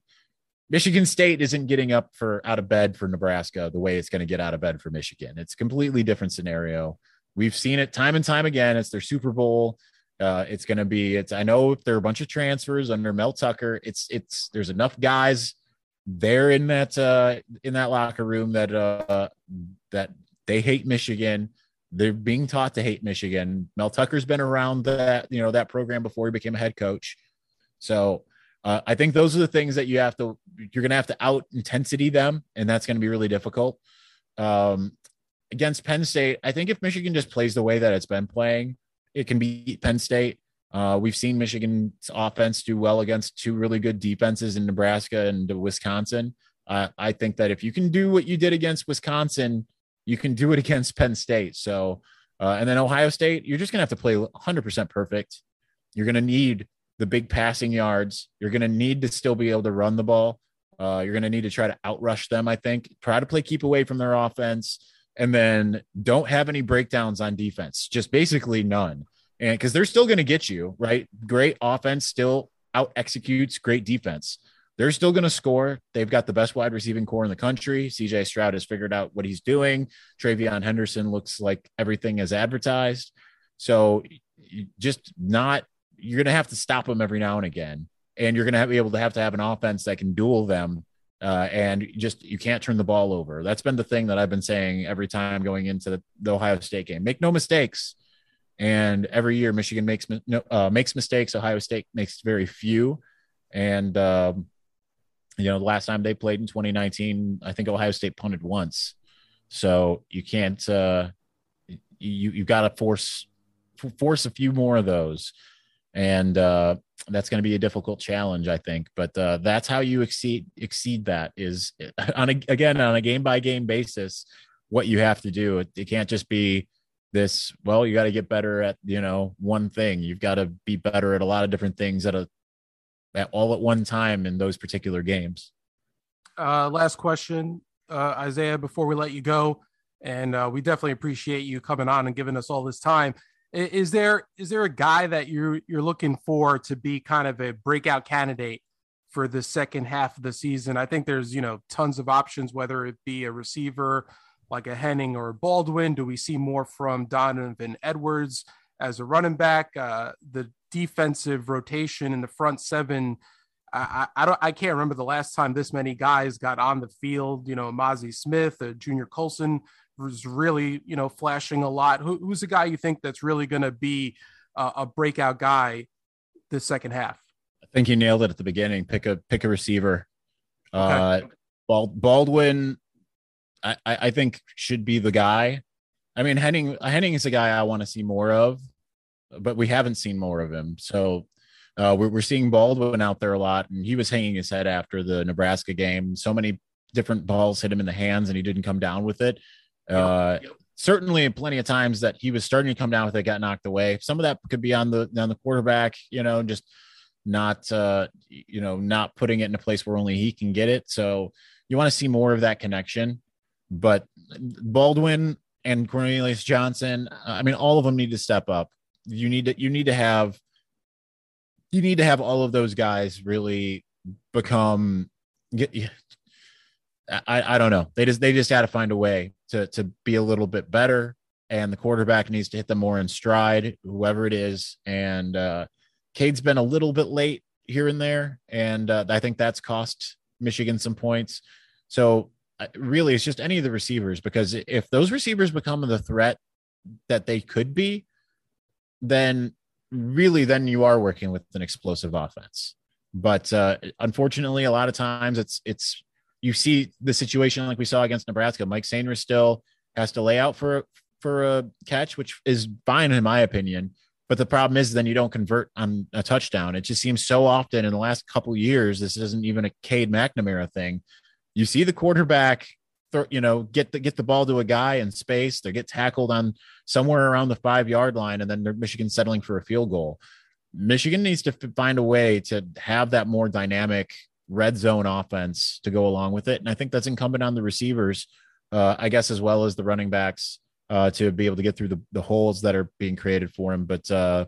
Michigan State isn't getting up for out of bed for Nebraska the way it's going to get out of bed for Michigan. It's a completely different scenario. We've seen it time and time again. It's their Super Bowl. Uh, it's going to be. It's. I know there are a bunch of transfers under Mel Tucker. It's. It's. There's enough guys there in that uh, in that locker room that uh, that they hate Michigan. They're being taught to hate Michigan. Mel Tucker's been around that you know that program before he became a head coach. So uh, I think those are the things that you have to you're going to have to out intensity them, and that's going to be really difficult. Um, against Penn State, I think if Michigan just plays the way that it's been playing, it can beat Penn State. Uh, we've seen Michigan's offense do well against two really good defenses in Nebraska and Wisconsin. Uh, I think that if you can do what you did against Wisconsin, you can do it against Penn State. So, uh, and then Ohio State, you're just going to have to play 100% perfect. You're going to need the big passing yards. You're going to need to still be able to run the ball. Uh, you're going to need to try to outrush them, I think. Try to play keep away from their offense, and then don't have any breakdowns on defense. Just basically none. And because they're still going to get you, right? Great offense still out executes great defense. They're still going to score. They've got the best wide receiving corps in the country. CJ Stroud has figured out what he's doing. TreVeyon Henderson looks like everything is advertised. So just not you're going to have to stop them every now and again, and you're going to be able to have to have an offense that can duel them. Uh, and just you can't turn the ball over. That's been the thing that I've been saying every time going into the, the Ohio State game. Make no mistakes. And every year, Michigan makes uh, makes mistakes. Ohio State makes very few. And um, you know, the last time they played in 2019, I think Ohio State punted once. So you can't. Uh, you you've got to force force a few more of those and uh, that's going to be a difficult challenge, I think. But uh, that's how you exceed exceed that is on a, again on a game by game basis. What you have to do, it, it can't just be this. Well, you got to get better at you know one thing. You've got to be better at a lot of different things at a at all at one time in those particular games. Uh, last question, uh, Isaiah, before we let you go, and uh, we definitely appreciate you coming on and giving us all this time. Is there is there a guy that you're you're looking for to be kind of a breakout candidate for the second half of the season? I think there's you know tons of options, whether it be a receiver like a Henning or a Baldwin. Do we see more from Donovan Edwards as a running back? Uh, the defensive rotation in the front seven. I, I, don't I can't remember the last time this many guys got on the field. You know, Mazi Smith, uh, Junior Colson was really, you know, flashing a lot. Who, who's the guy you think that's really going to be uh, a breakout guy this second half? I think you nailed it at the beginning. Pick a pick a receiver. Okay. Uh, Baldwin, I, I think should be the guy. I mean, Henning Henning is a guy I want to see more of, but we haven't seen more of him. So uh, we're, we're seeing Baldwin out there a lot, and he was hanging his head after the Nebraska game. So many different balls hit him in the hands, and he didn't come down with it. Uh, certainly plenty of times that he was starting to come down with it got knocked away. Some of that could be on the on the quarterback, you know, just not uh you know not putting it in a place where only he can get it. So you want to see more of that connection. But Baldwin and Cornelius Johnson, I mean, all of them need to step up. You need to you need to have you need to have all of those guys really become get I, I don't know. They just they just got to find a way to to be a little bit better. And the quarterback needs to hit them more in stride, whoever it is. And uh Cade's been a little bit late here and there, and uh, I think that's cost Michigan some points. So really, it's just any of the receivers because if those receivers become the threat that they could be, then really, then you are working with an explosive offense. But uh, unfortunately, a lot of times it's it's you see the situation like we saw against Nebraska. Mike Sainristil still has to lay out for for a catch, which is fine in my opinion. But the problem is then you don't convert on a touchdown. It just seems so often in the last couple years. This isn't even a Cade McNamara thing. You see the quarterback, you know, get the get the ball to a guy in space. They get tackled on somewhere around the five yard line, and then Michigan settling for a field goal. Michigan needs to find a way to have that more dynamic red zone offense to go along with it, and I think that's incumbent on the receivers, uh, I guess, as well as the running backs uh, to be able to get through the, the holes that are being created for him. But uh,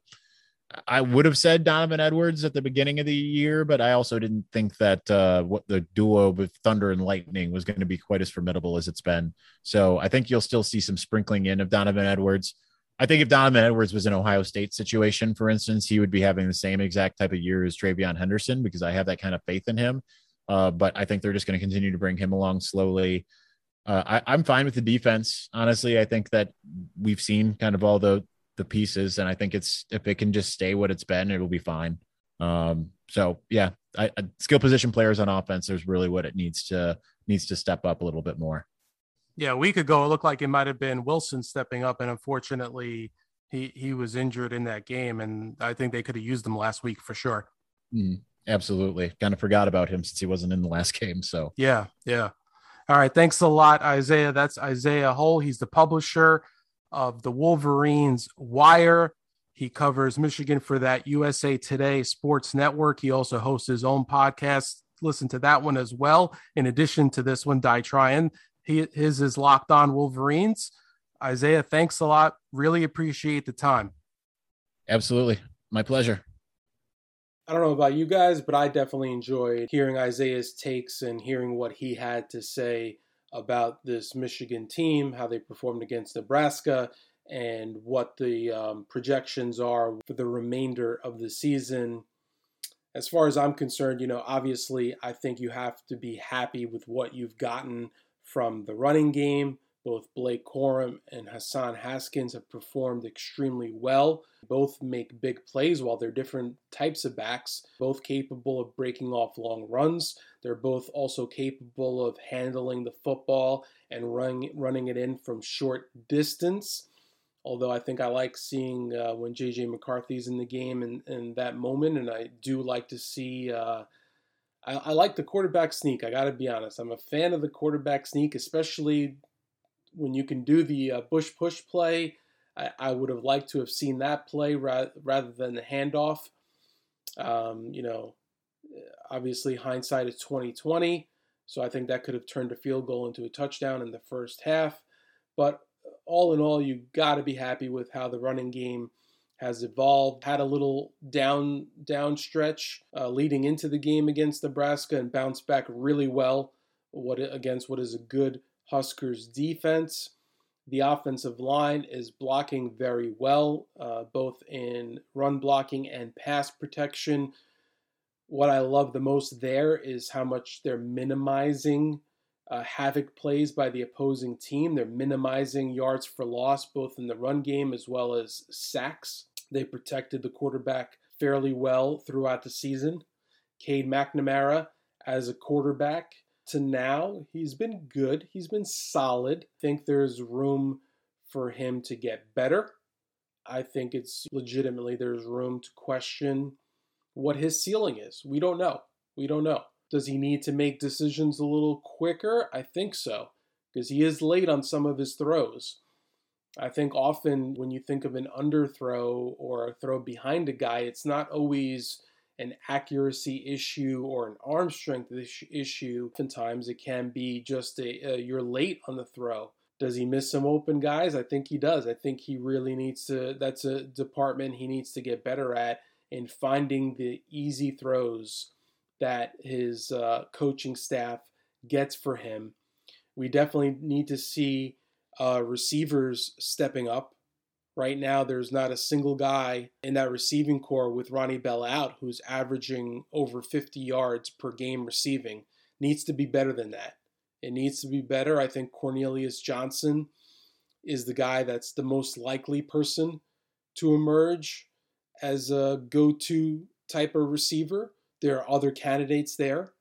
I would have said Donovan Edwards at the beginning of the year, but I also didn't think that uh, what the duo with Thunder and Lightning was going to be quite as formidable as it's been. So I think you'll still see some sprinkling in of Donovan Edwards. I think if Donovan Edwards was in Ohio State situation, for instance, he would be having the same exact type of year as TreVeyon Henderson because I have that kind of faith in him. Uh, but I think they're just going to continue to bring him along slowly. Uh, I, am fine with the defense. Honestly, I think that we've seen kind of all the the pieces, and I think it's if it can just stay what it's been, it'll be fine. Um, so yeah, I, I, skill position players on offense is really what it needs to needs to step up a little bit more. Yeah, a week ago it looked like it might have been Wilson stepping up, and unfortunately he he was injured in that game, and I think they could have used him last week for sure. Mm, absolutely, kind of forgot about him since he wasn't in the last game. So yeah, yeah. All right. Thanks a lot, Isaiah. That's Isaiah Hole. He's the publisher of the Wolverines Wire. He covers Michigan for that USA Today Sports Network. He also hosts his own podcast. Listen to that one as well. In addition to this one, Die Trying. He his is Locked On Wolverines. Isaiah, thanks a lot. Really appreciate the time. Absolutely. My pleasure. I don't know about you guys, but I definitely enjoyed hearing Isaiah's takes and hearing what he had to say about this Michigan team, how they performed against Nebraska, and what the um, projections are for the remainder of the season. As far as I'm concerned, you know, obviously, I think you have to be happy with what you've gotten from the running game both Blake Corum and Hassan Haskins have performed extremely well. Both make big plays while they're different types of backs, both capable of breaking off long runs. They're both also capable of handling the football and running, running it in from short distance. Although I think I like seeing uh, when JJ McCarthy's in the game in, in that moment, and I do like to see. Uh, I, I like the quarterback sneak. I got to be honest. I'm a fan of the quarterback sneak, especially when you can do the uh, bush push play, I, I, would have liked to have seen that play rather, rather than the handoff. Um, you know, obviously hindsight is 2020, so I think that could have turned a field goal into a touchdown in the first half. But all in all, you got to be happy with how the running game has evolved. Had a little down down stretch uh, leading into the game against Nebraska and bounced back really well. What against what is a good Huskers defense. The offensive line is blocking very well, uh, both in run blocking and pass protection. What I love the most there is how much they're minimizing uh, havoc plays by the opposing team. They're minimizing yards for loss, both in the run game as well as sacks. They protected the quarterback fairly well throughout the season. Cade McNamara, as a quarterback, to now, he's been good. He's been solid. I think there's room for him to get better. I think it's legitimately there's room to question what his ceiling is. We don't know. We don't know. Does he need to make decisions a little quicker? I think so, because he is late on some of his throws. I think often when you think of an underthrow or a throw behind a guy, it's not always an accuracy issue or an arm strength issue. Oftentimes it can be just a, you're late on the throw. Does he miss some open guys? I think he does. I think he really needs to. That's a department he needs to get better at in finding the easy throws that his uh, coaching staff gets for him. We definitely need to see uh, receivers stepping up. Right now, there's not a single guy in that receiving corps with Ronnie Bell out who's averaging over 50 yards per game receiving. Needs to be better than that. It needs to be better. I think Cornelius Johnson is the guy that's the most likely person to emerge as a go to type of receiver. There are other candidates there.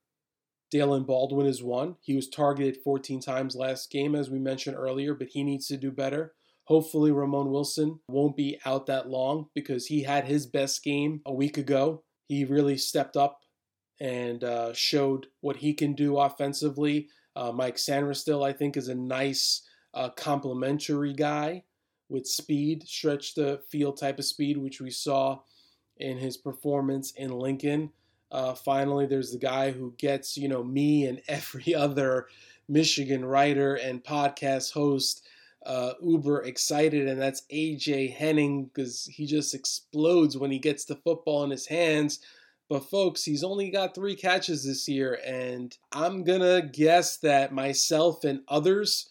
Daylen Baldwin is one. He was targeted 14 times last game, as we mentioned earlier, but he needs to do better. Hopefully, Roman Wilson won't be out that long because he had his best game a week ago. He really stepped up and uh, showed what he can do offensively. Uh, Mike Sainristil, I think, is a nice uh, guy with speed, stretch the field type of speed, which we saw in his performance in Lincoln. Uh, finally, there's the guy who gets, you know, me and every other Michigan writer and podcast host uh, uber excited, and that's AJ Henning because he just explodes when he gets the football in his hands. But folks, he's only got three catches this year, and I'm gonna guess that myself and others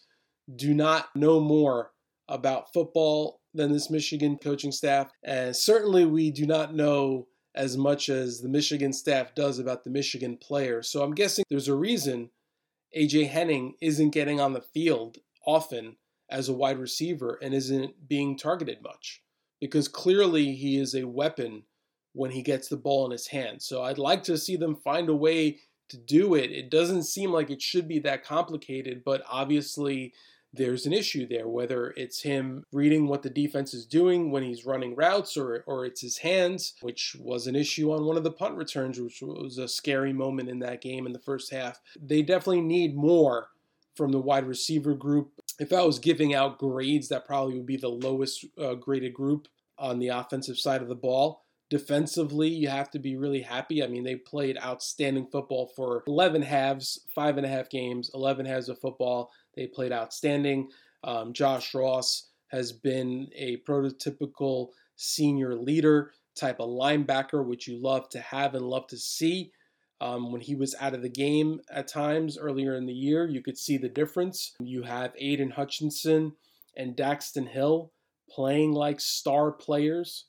do not know more about football than this Michigan coaching staff, and certainly we do not know as much as the Michigan staff does about the Michigan players. So I'm guessing there's a reason AJ Henning isn't getting on the field often as a wide receiver and isn't being targeted much because clearly he is a weapon when he gets the ball in his hand. So I'd like to see them find a way to do it. It doesn't seem like it should be that complicated, but obviously there's an issue there, whether it's him reading what the defense is doing when he's running routes or, or it's his hands, which was an issue on one of the punt returns, which was a scary moment in that game in the first half. They definitely need more from the wide receiver group. If I was giving out grades, that probably would be the lowest uh, graded group on the offensive side of the ball. Defensively, you have to be really happy. I mean, they played outstanding football for 11 halves, five and a half games, 11 halves of football. They played outstanding. Um, Josh Ross has been a prototypical senior leader type of linebacker, which you love to have and love to see. Um, when he was out of the game at times earlier in the year, you could see the difference. You have Aidan Hutchinson and Daxton Hill playing like star players,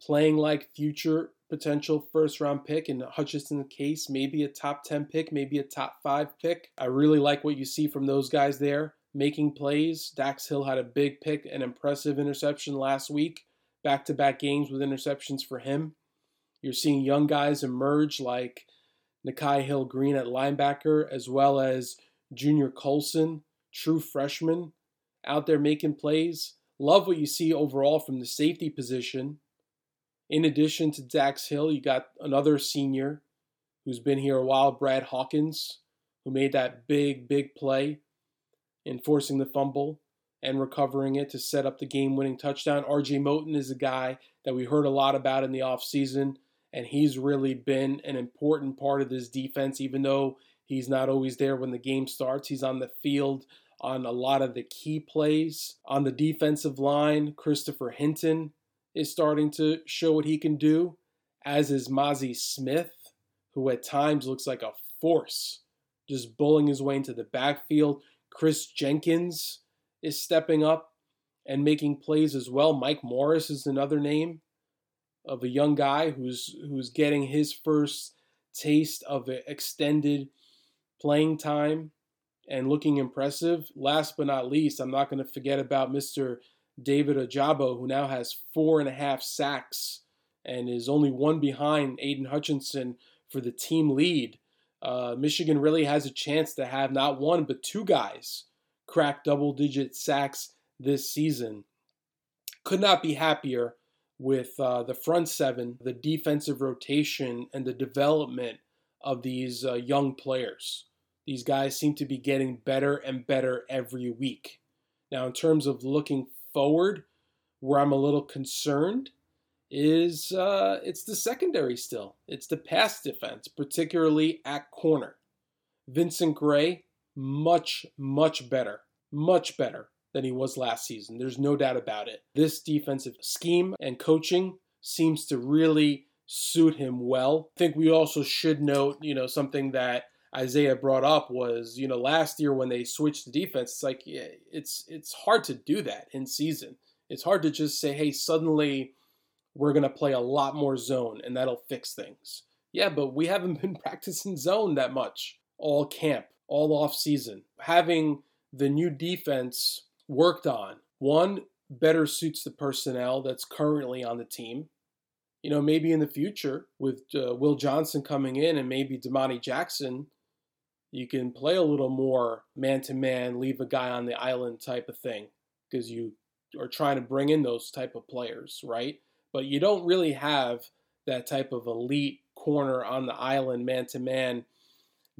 playing like future potential first round pick. In Hutchinson's case, maybe a top 10 pick, maybe a top five pick. I really like what you see from those guys there making plays. Dax Hill had a big pick, an impressive interception last week. Back to back games with interceptions for him. You're seeing young guys emerge like Nikhai Hill-Green at linebacker, as well as Junior Colson, true freshman, out there making plays. Love what you see overall from the safety position. In addition to Dax Hill, you got another senior who's been here a while, Brad Hawkins, who made that big, big play in forcing the fumble and recovering it to set up the game winning touchdown. RJ Moten is a guy that we heard a lot about in the offseason and he's really been an important part of this defense, even though he's not always there when the game starts. He's on the field on a lot of the key plays. On the defensive line, Christopher Hinton is starting to show what he can do, as is Mazi Smith, who at times looks like a force, just bullying his way into the backfield. Chris Jenkins is stepping up and making plays as well. Mike Morris is another name of a young guy who's who's getting his first taste of extended playing time and looking impressive. Last but not least, I'm not going to forget about Mr. David Ojabo, who now has four and a half sacks and is only one behind Aidan Hutchinson for the team lead. Uh, Michigan really has a chance to have not one but two guys crack double digit sacks this season. Could not be happier with uh, the front seven, the defensive rotation, and the development of these uh, young players. These guys seem to be getting better and better every week. Now, in terms of looking forward, where I'm a little concerned is uh, it's the secondary still. It's the pass defense, particularly at corner. Vincent Gray, much, much better, much better than he was last season. There's no doubt about it. This defensive scheme and coaching seems to really suit him well. I think we also should note, you know, something that Isaiah brought up was, you know, last year when they switched the defense, it's like yeah, it's it's hard to do that in season. It's hard to just say, "Hey, suddenly we're going to play a lot more zone and that'll fix things." Yeah, but we haven't been practicing zone that much all camp, all off season. Having the new defense worked on, one better suits the personnel that's currently on the team you know, maybe in the future with uh, Will Johnson coming in and maybe Domani Jackson, you can play a little more man to man, leave a guy on the island type of thing because you are trying to bring in those type of players, right? But you don't really have that type of elite corner on the island, man to man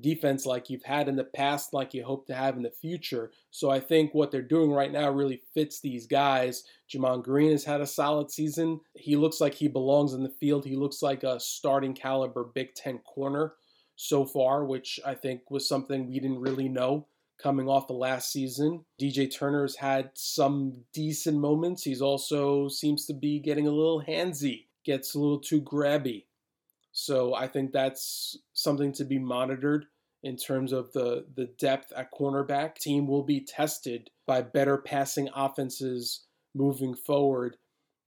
defense like you've had in the past, like you hope to have in the future. So I think what they're doing right now really fits these guys. Gemon Green has had a solid season. He looks like he belongs in the field. He looks like a starting caliber Big Ten corner so far, which I think was something we didn't really know coming off the last season. DJ Turner's had some decent moments. He's also seems to be getting a little handsy, gets a little too grabby. So I think that's something to be monitored in terms of the, the depth at cornerback. Team will be tested by better passing offenses moving forward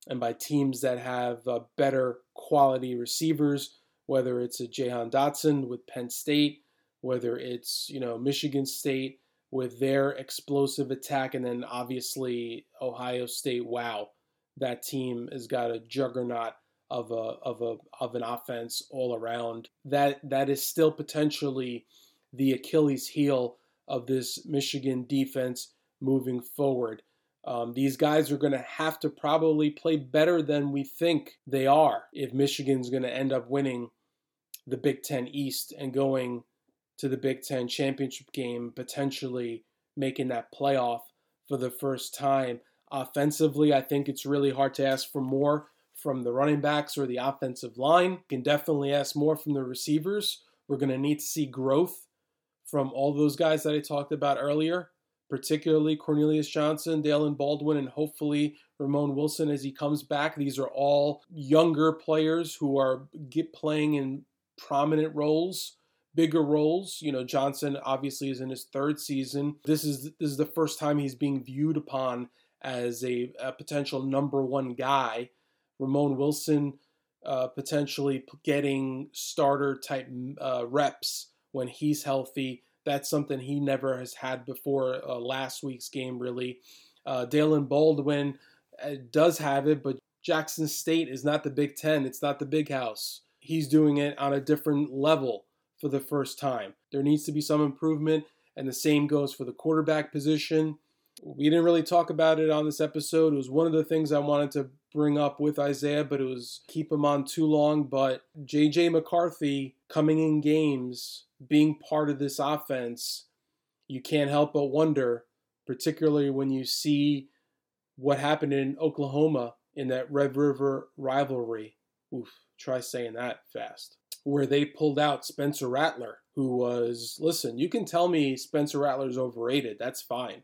and by teams that have uh, better quality receivers, whether it's a Jahan Dotson with Penn State, whether it's, you know, Michigan State with their explosive attack, and then obviously Ohio State. Wow, that team has got a juggernaut of a of a of an offense all around. That that is still potentially the Achilles heel of this Michigan defense moving forward. Um, these guys are going to have to probably play better than we think they are if Michigan's going to end up winning the Big Ten East and going to the Big Ten championship game, potentially making that playoff for the first time. Offensively, I think it's really hard to ask for more from the running backs or the offensive line. You can definitely ask more from the receivers. We're going to need to see growth from all those guys that I talked about earlier, particularly Cornelius Johnson, Daylen Baldwin, and hopefully Roman Wilson as he comes back. These are all younger players who are get playing in prominent roles bigger roles. You know, Johnson obviously is in his third season. This is this is the first time he's being viewed upon as a, a potential number one guy Roman Wilson uh, potentially getting starter type uh, reps when he's healthy. That's something he never has had before uh, last week's game, really. Uh, Daylen Baldwin uh, does have it, but Jackson State is not the Big Ten. It's not the big house. He's doing it on a different level for the first time. There needs to be some improvement, and the same goes for the quarterback position. We didn't really talk about it on this episode. It was one of the things I wanted to bring up with Isaiah, but it was keep him on too long. But JJ McCarthy coming in games, being part of this offense, you can't help but wonder, particularly when you see what happened in Oklahoma in that Red River rivalry. Oof, try saying that fast. Where they pulled out Spencer Rattler, who was, listen, you can tell me Spencer Rattler's overrated. That's fine.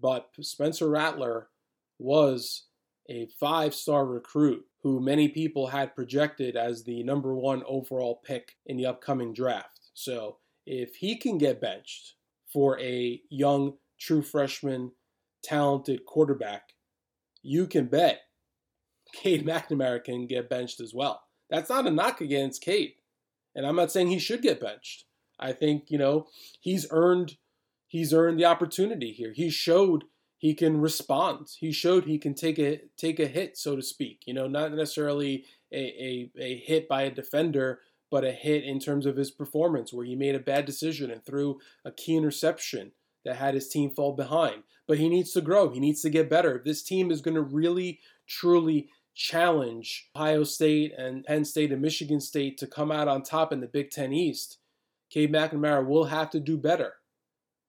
But Spencer Rattler was a five star recruit who many people had projected as the number one overall pick in the upcoming draft. So if he can get benched for a young, true freshman, talented quarterback, you can bet Cade McNamara can get benched as well. That's not a knock against Cade. And I'm not saying he should get benched. I think, you know, he's earned he's earned the opportunity here. He showed he can respond. He showed he can take a take a hit, so to speak. You know, not necessarily a, a, a hit by a defender, but a hit in terms of his performance, where he made a bad decision and threw a key interception that had his team fall behind. But he needs to grow. He needs to get better. If this team is going to really, truly challenge Ohio State and Penn State and Michigan State to come out on top in the Big Ten East, Cade McNamara will have to do better.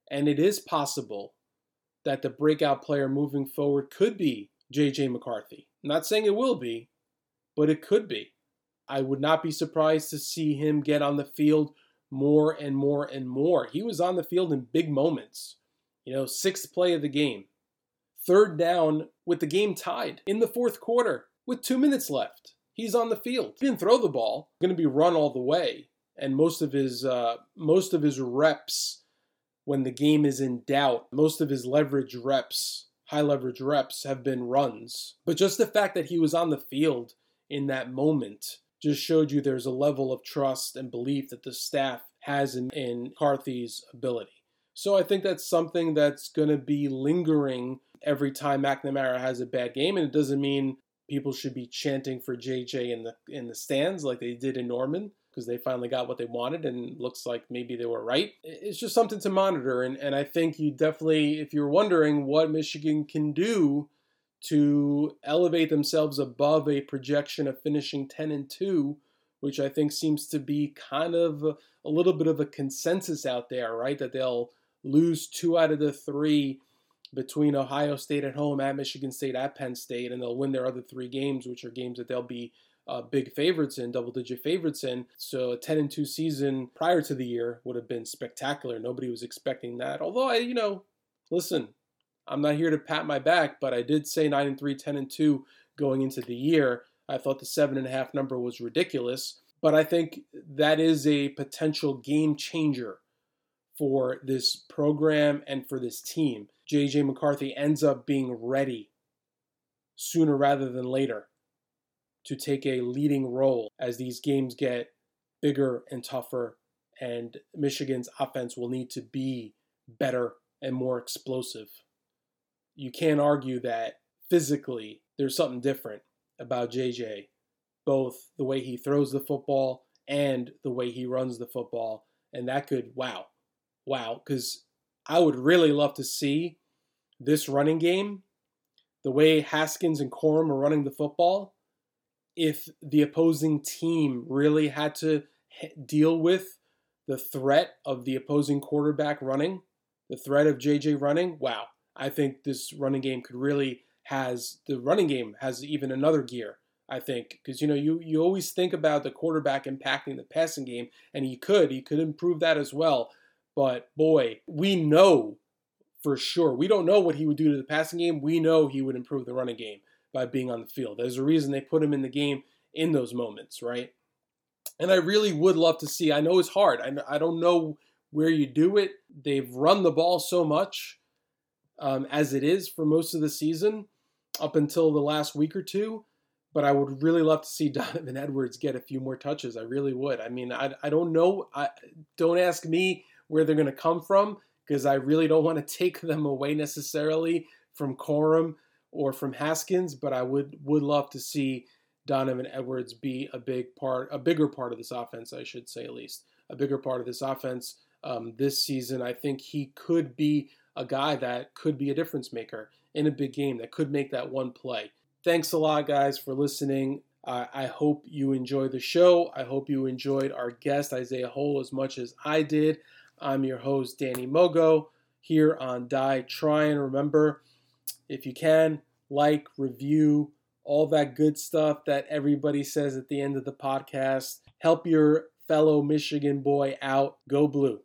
And it is possible that the breakout player moving forward could be JJ McCarthy. I'm not saying it will be, but it could be. I would not be surprised to see him get on the field more and more and more. He was on the field in big moments. You know, sixth play of the game, third down with the game tied in the fourth quarter with two minutes left. He's on the field. He didn't throw the ball. Going to be run all the way, and most of his uh, most of his reps when the game is in doubt, most of his leverage reps, high leverage reps, have been runs. But just the fact that he was on the field in that moment just showed you there's a level of trust and belief that the staff has in, in Carthy's ability. So I think that's something that's going to be lingering every time McNamara has a bad game, and it doesn't mean people should be chanting for JJ in the in the stands like they did in Norman because they finally got what they wanted and looks like maybe they were right. It's just something to monitor, and and I think you definitely, if you're wondering what Michigan can do to elevate themselves above a projection of finishing 10 and 2, which I think seems to be kind of a, a little bit of a consensus out there, right? That they'll lose two out of the three between Ohio State at home, at Michigan State, at Penn State, and they'll win their other three games, which are games that they'll be uh, big favorites in, double digit favorites in. So a 10 and 2 season prior to the year would have been spectacular. Nobody was expecting that. Although I, you know, listen, I'm not here to pat my back, but I did say 9 and 3, 10 and 2 going into the year. I thought the seven and a half number was ridiculous, but I think that is a potential game changer for this program and for this team. JJ McCarthy ends up being ready sooner rather than later to take a leading role as these games get bigger and tougher, and Michigan's offense will need to be better and more explosive you can't argue that physically there's something different about JJ, both the way he throws the football and the way he runs the football. And that could, wow, wow, because I would really love to see this running game, the way Haskins and Corum are running the football, if the opposing team really had to deal with the threat of the opposing quarterback running, the threat of JJ running, wow, I think this running game could really has the running game has even another gear. I think because you know you you always think about the quarterback impacting the passing game, and he could he could improve that as well. But boy, we know for sure we don't know what he would do to the passing game. We know he would improve the running game by being on the field. There's a reason they put him in the game in those moments, right? And I really would love to see. I know it's hard. I I don't know where you do it. They've run the ball so much um, as it is for most of the season up until the last week or two. But I would really love to see Donovan Edwards get a few more touches. I really would. I mean, I, I don't know. I, don't ask me where they're going to come from because I really don't want to take them away necessarily from Corum or from Haskins. But I would would love to see Donovan Edwards be a big part, a bigger part of this offense, I should say at least, a bigger part of this offense um, this season. I think he could be a guy that could be a difference maker in a big game that could make that one play. Thanks a lot, guys, for listening. I hope you enjoyed the show. I hope you enjoyed our guest, Isaiah Hole, as much as I did. I'm your host, Danny Mogo, here on Die Try and Remember, if you can, like, review, all that good stuff that everybody says at the end of the podcast. Help your fellow Michigan boy out. Go blue.